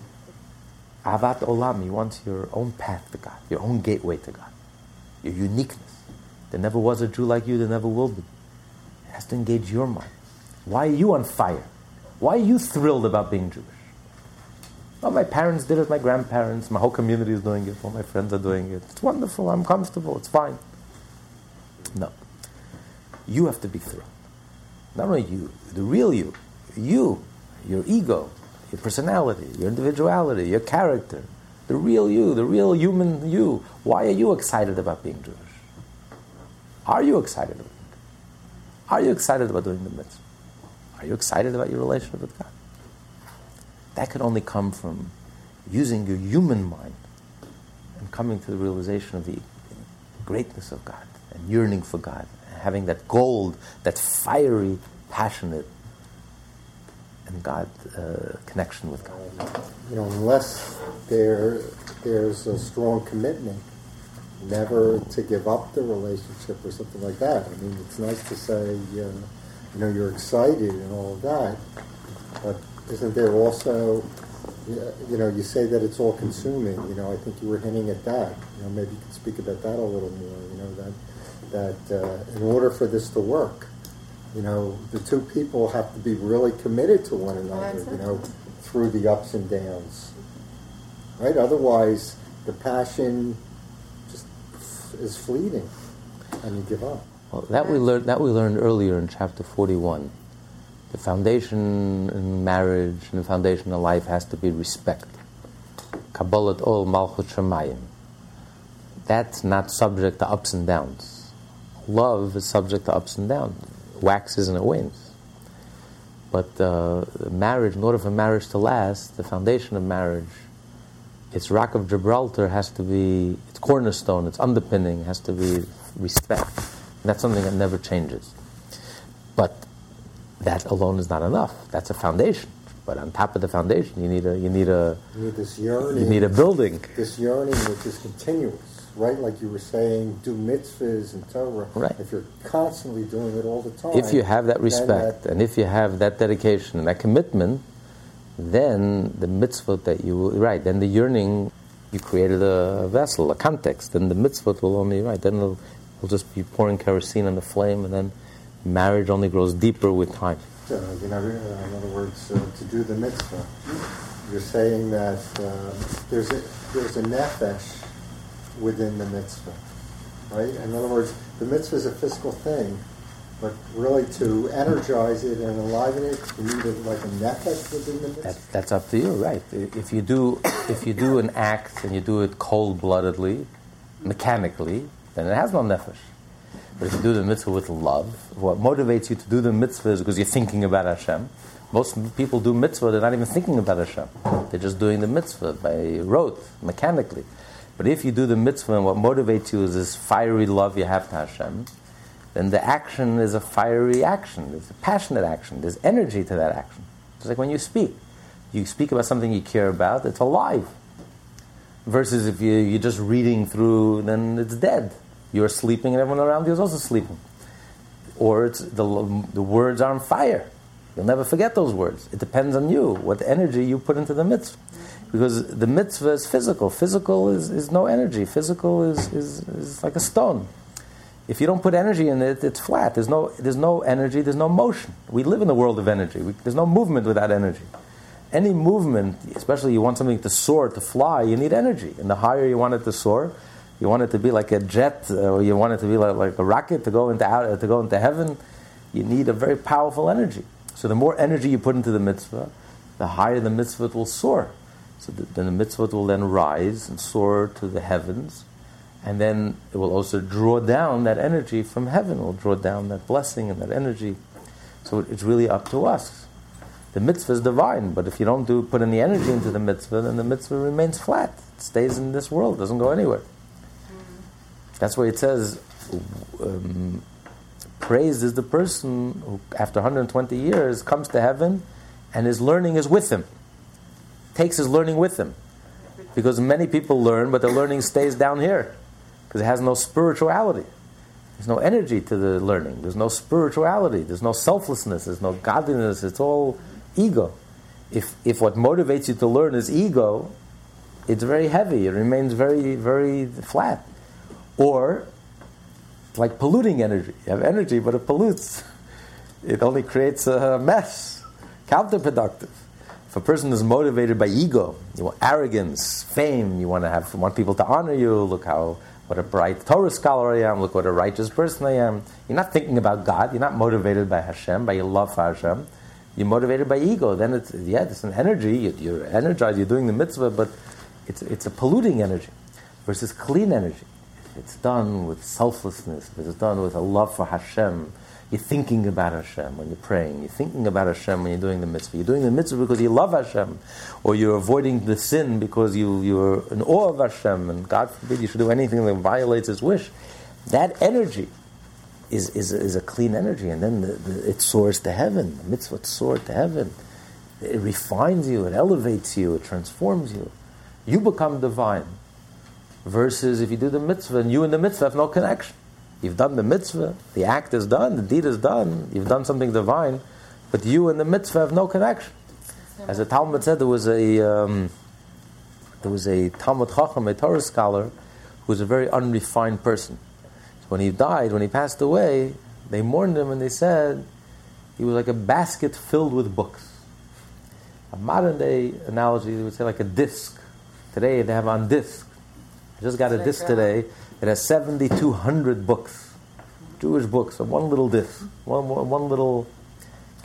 Ahavat Olam, He wants your own path to God, your own gateway to God, your uniqueness. There never was a Jew like you, there never will be. It has to engage your mind. Why are you on fire? Why are you thrilled about being Jewish? Well, my parents did it, my grandparents, my whole community is doing it, all my friends are doing it. It's wonderful, I'm comfortable, it's fine. No. You have to be thrilled. Not only you, the real you, you, your ego, your personality, your individuality, your character, the real you, the real human you. Why are you excited about being Jewish? Are you excited about it? Are you excited about doing the mitzvah? Are you excited about your relationship with God? That can only come from using your human mind and coming to the realization of the greatness of God and yearning for God, and having that gold, that fiery, passionate and God uh, connection with God. You know, unless there there's a strong commitment, never to give up the relationship or something like that. I mean, it's nice to say, uh, you know, you're excited and all of that, but isn't there also, you know, you say that it's all consuming. You know, I think you were hinting at that. You know, maybe you could speak about that a little more. You know, that that uh, in order for this to work, you know, the two people have to be really committed to one another, you know, through the ups and downs. Right? Otherwise, the passion just is fleeting and you give up. Well, that we learned that we learned earlier in chapter 41. The foundation in marriage and the foundation of life has to be respect. Kabbalat ol malchut shemayim. That's not subject to ups and downs. Love is subject to ups and downs It waxes and it wanes. But uh, marriage, in order for marriage to last, the foundation of marriage, its rock of Gibraltar has to be, its cornerstone, its underpinning has to be respect. And that's something that never changes. But that alone is not enough. That's a foundation. But on top of the foundation, you need a you need a you need this yearning. You need a building. This yearning which is continuous right? Like you were saying, do mitzvahs and Torah. Right. If you're constantly doing it all the time. If you have that respect that, and if you have that dedication and that commitment, then the mitzvah that you right, then the yearning you created a vessel, a context, then the mitzvah will only right. Then it'll, it'll just be pouring kerosene on the flame, and then marriage only grows deeper with time. You know, in other words, uh, to do the mitzvah, you're saying that uh, there's a there's a nefesh within the mitzvah, right? In other words, the mitzvah is a physical thing, but really to energize it and enliven it, you need a, like a nefesh within the mitzvah. That, that's up to you, right? If you do if you do an act and you do it cold bloodedly, mechanically, then it has no nefesh. But if you do the mitzvah with love, what motivates you to do the mitzvah is because you're thinking about Hashem. Most people do mitzvah, they're not even thinking about Hashem. They're just doing the mitzvah by rote, mechanically. But if you do the mitzvah and what motivates you is this fiery love you have to Hashem, then the action is a fiery action. It's a passionate action. There's energy to that action. It's like when you speak. You speak about something you care about, it's alive. Versus if you, you're just reading through, then it's dead. You're sleeping and everyone around you is also sleeping. Or it's the, the words are on fire. You'll never forget those words. It depends on you, what energy you put into the mitzvah. Because the mitzvah is physical. Physical is, is no energy. Physical is, is, is like a stone. If you don't put energy in it, it's flat. There's no, there's no energy, there's no motion. We live in the world of energy. We, there's no movement without energy. Any movement, especially you want something to soar, to fly, you need energy. And the higher you want it to soar, you want it to be like a jet, uh, or you want it to be like, like a rocket to go into out, to go into heaven. You need a very powerful energy. So the more energy you put into the mitzvah, the higher the mitzvah will soar. So the, then the mitzvah will then rise and soar to the heavens, and then it will also draw down that energy from heaven. It will draw down that blessing and that energy. So it's really up to us. The mitzvah is divine, but if you don't do put any energy into the mitzvah, then the mitzvah remains flat. It stays in this world, doesn't go anywhere. That's why it says, um, praised is the person who, after 120 years, comes to heaven and his learning is with him. Takes his learning with him. Because many people learn, but the learning stays down here. Because it has no spirituality. There's no energy to the learning. There's no spirituality. There's no selflessness. There's no godliness. It's all ego. If, if what motivates you to learn is ego, it's very heavy. It remains very, very flat. Or like polluting energy. You have energy, but it pollutes. It only creates a mess, counterproductive. If a person is motivated by ego, you want arrogance, fame, you want to have want people to honor you. Look how what a bright Torah scholar I am. Look what a righteous person I am. You're not thinking about God. You're not motivated by Hashem, by your love for Hashem. You're motivated by ego. Then it's yeah, it's an energy. You're energized. You're doing the mitzvah, but it's it's a polluting energy versus clean energy it's done with selflessness, it's done with a love for Hashem. You're thinking about Hashem when you're praying. You're thinking about Hashem when you're doing the mitzvah. You're doing the mitzvah because you love Hashem, or you're avoiding the sin because you, you're in awe of Hashem, and God forbid you should do anything that violates His wish. That energy is, is, is a clean energy, and then the, the, it soars to heaven. The mitzvah soars to heaven. It refines you, it elevates you, it transforms you. You become divine versus if you do the mitzvah and you and the mitzvah have no connection. You've done the mitzvah, the act is done, the deed is done, you've done something divine, but you and the mitzvah have no connection. As the Talmud said, there was a um, there was a Talmid Chacham, a Torah scholar, who was a very unrefined person. So when he died, when he passed away, they mourned him and they said he was like a basket filled with books. A modern day analogy, they would say like a disc. Today they have on disc I just got a disc today. It has 7,200 books, Jewish books, on one little disc, one, one, one little.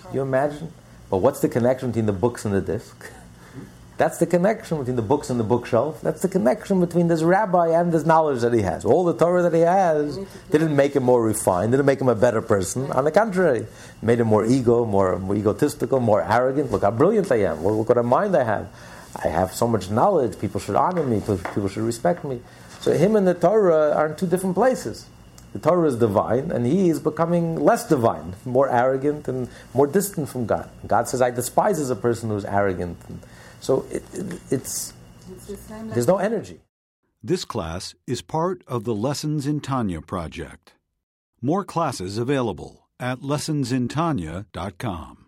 Can you imagine? But what's the connection between the books and the disc? That's the connection between the books and the bookshelf. That's the connection between this rabbi and this knowledge that he has. All the Torah that he has didn't make him more refined, didn't make him a better person. On the contrary, made him more ego, more, more egotistical, more arrogant. Look how brilliant I am. Look what a mind I have. I have so much knowledge, people should honor me, people should respect me. So him and the Torah are in two different places. The Torah is divine, and he is becoming less divine, more arrogant and more distant from God. God says, I despise as a person who's arrogant. And so it, it, it's, there's no energy. This class is part of the Lessons in Tanya project. More classes available at lessonsintanya.com.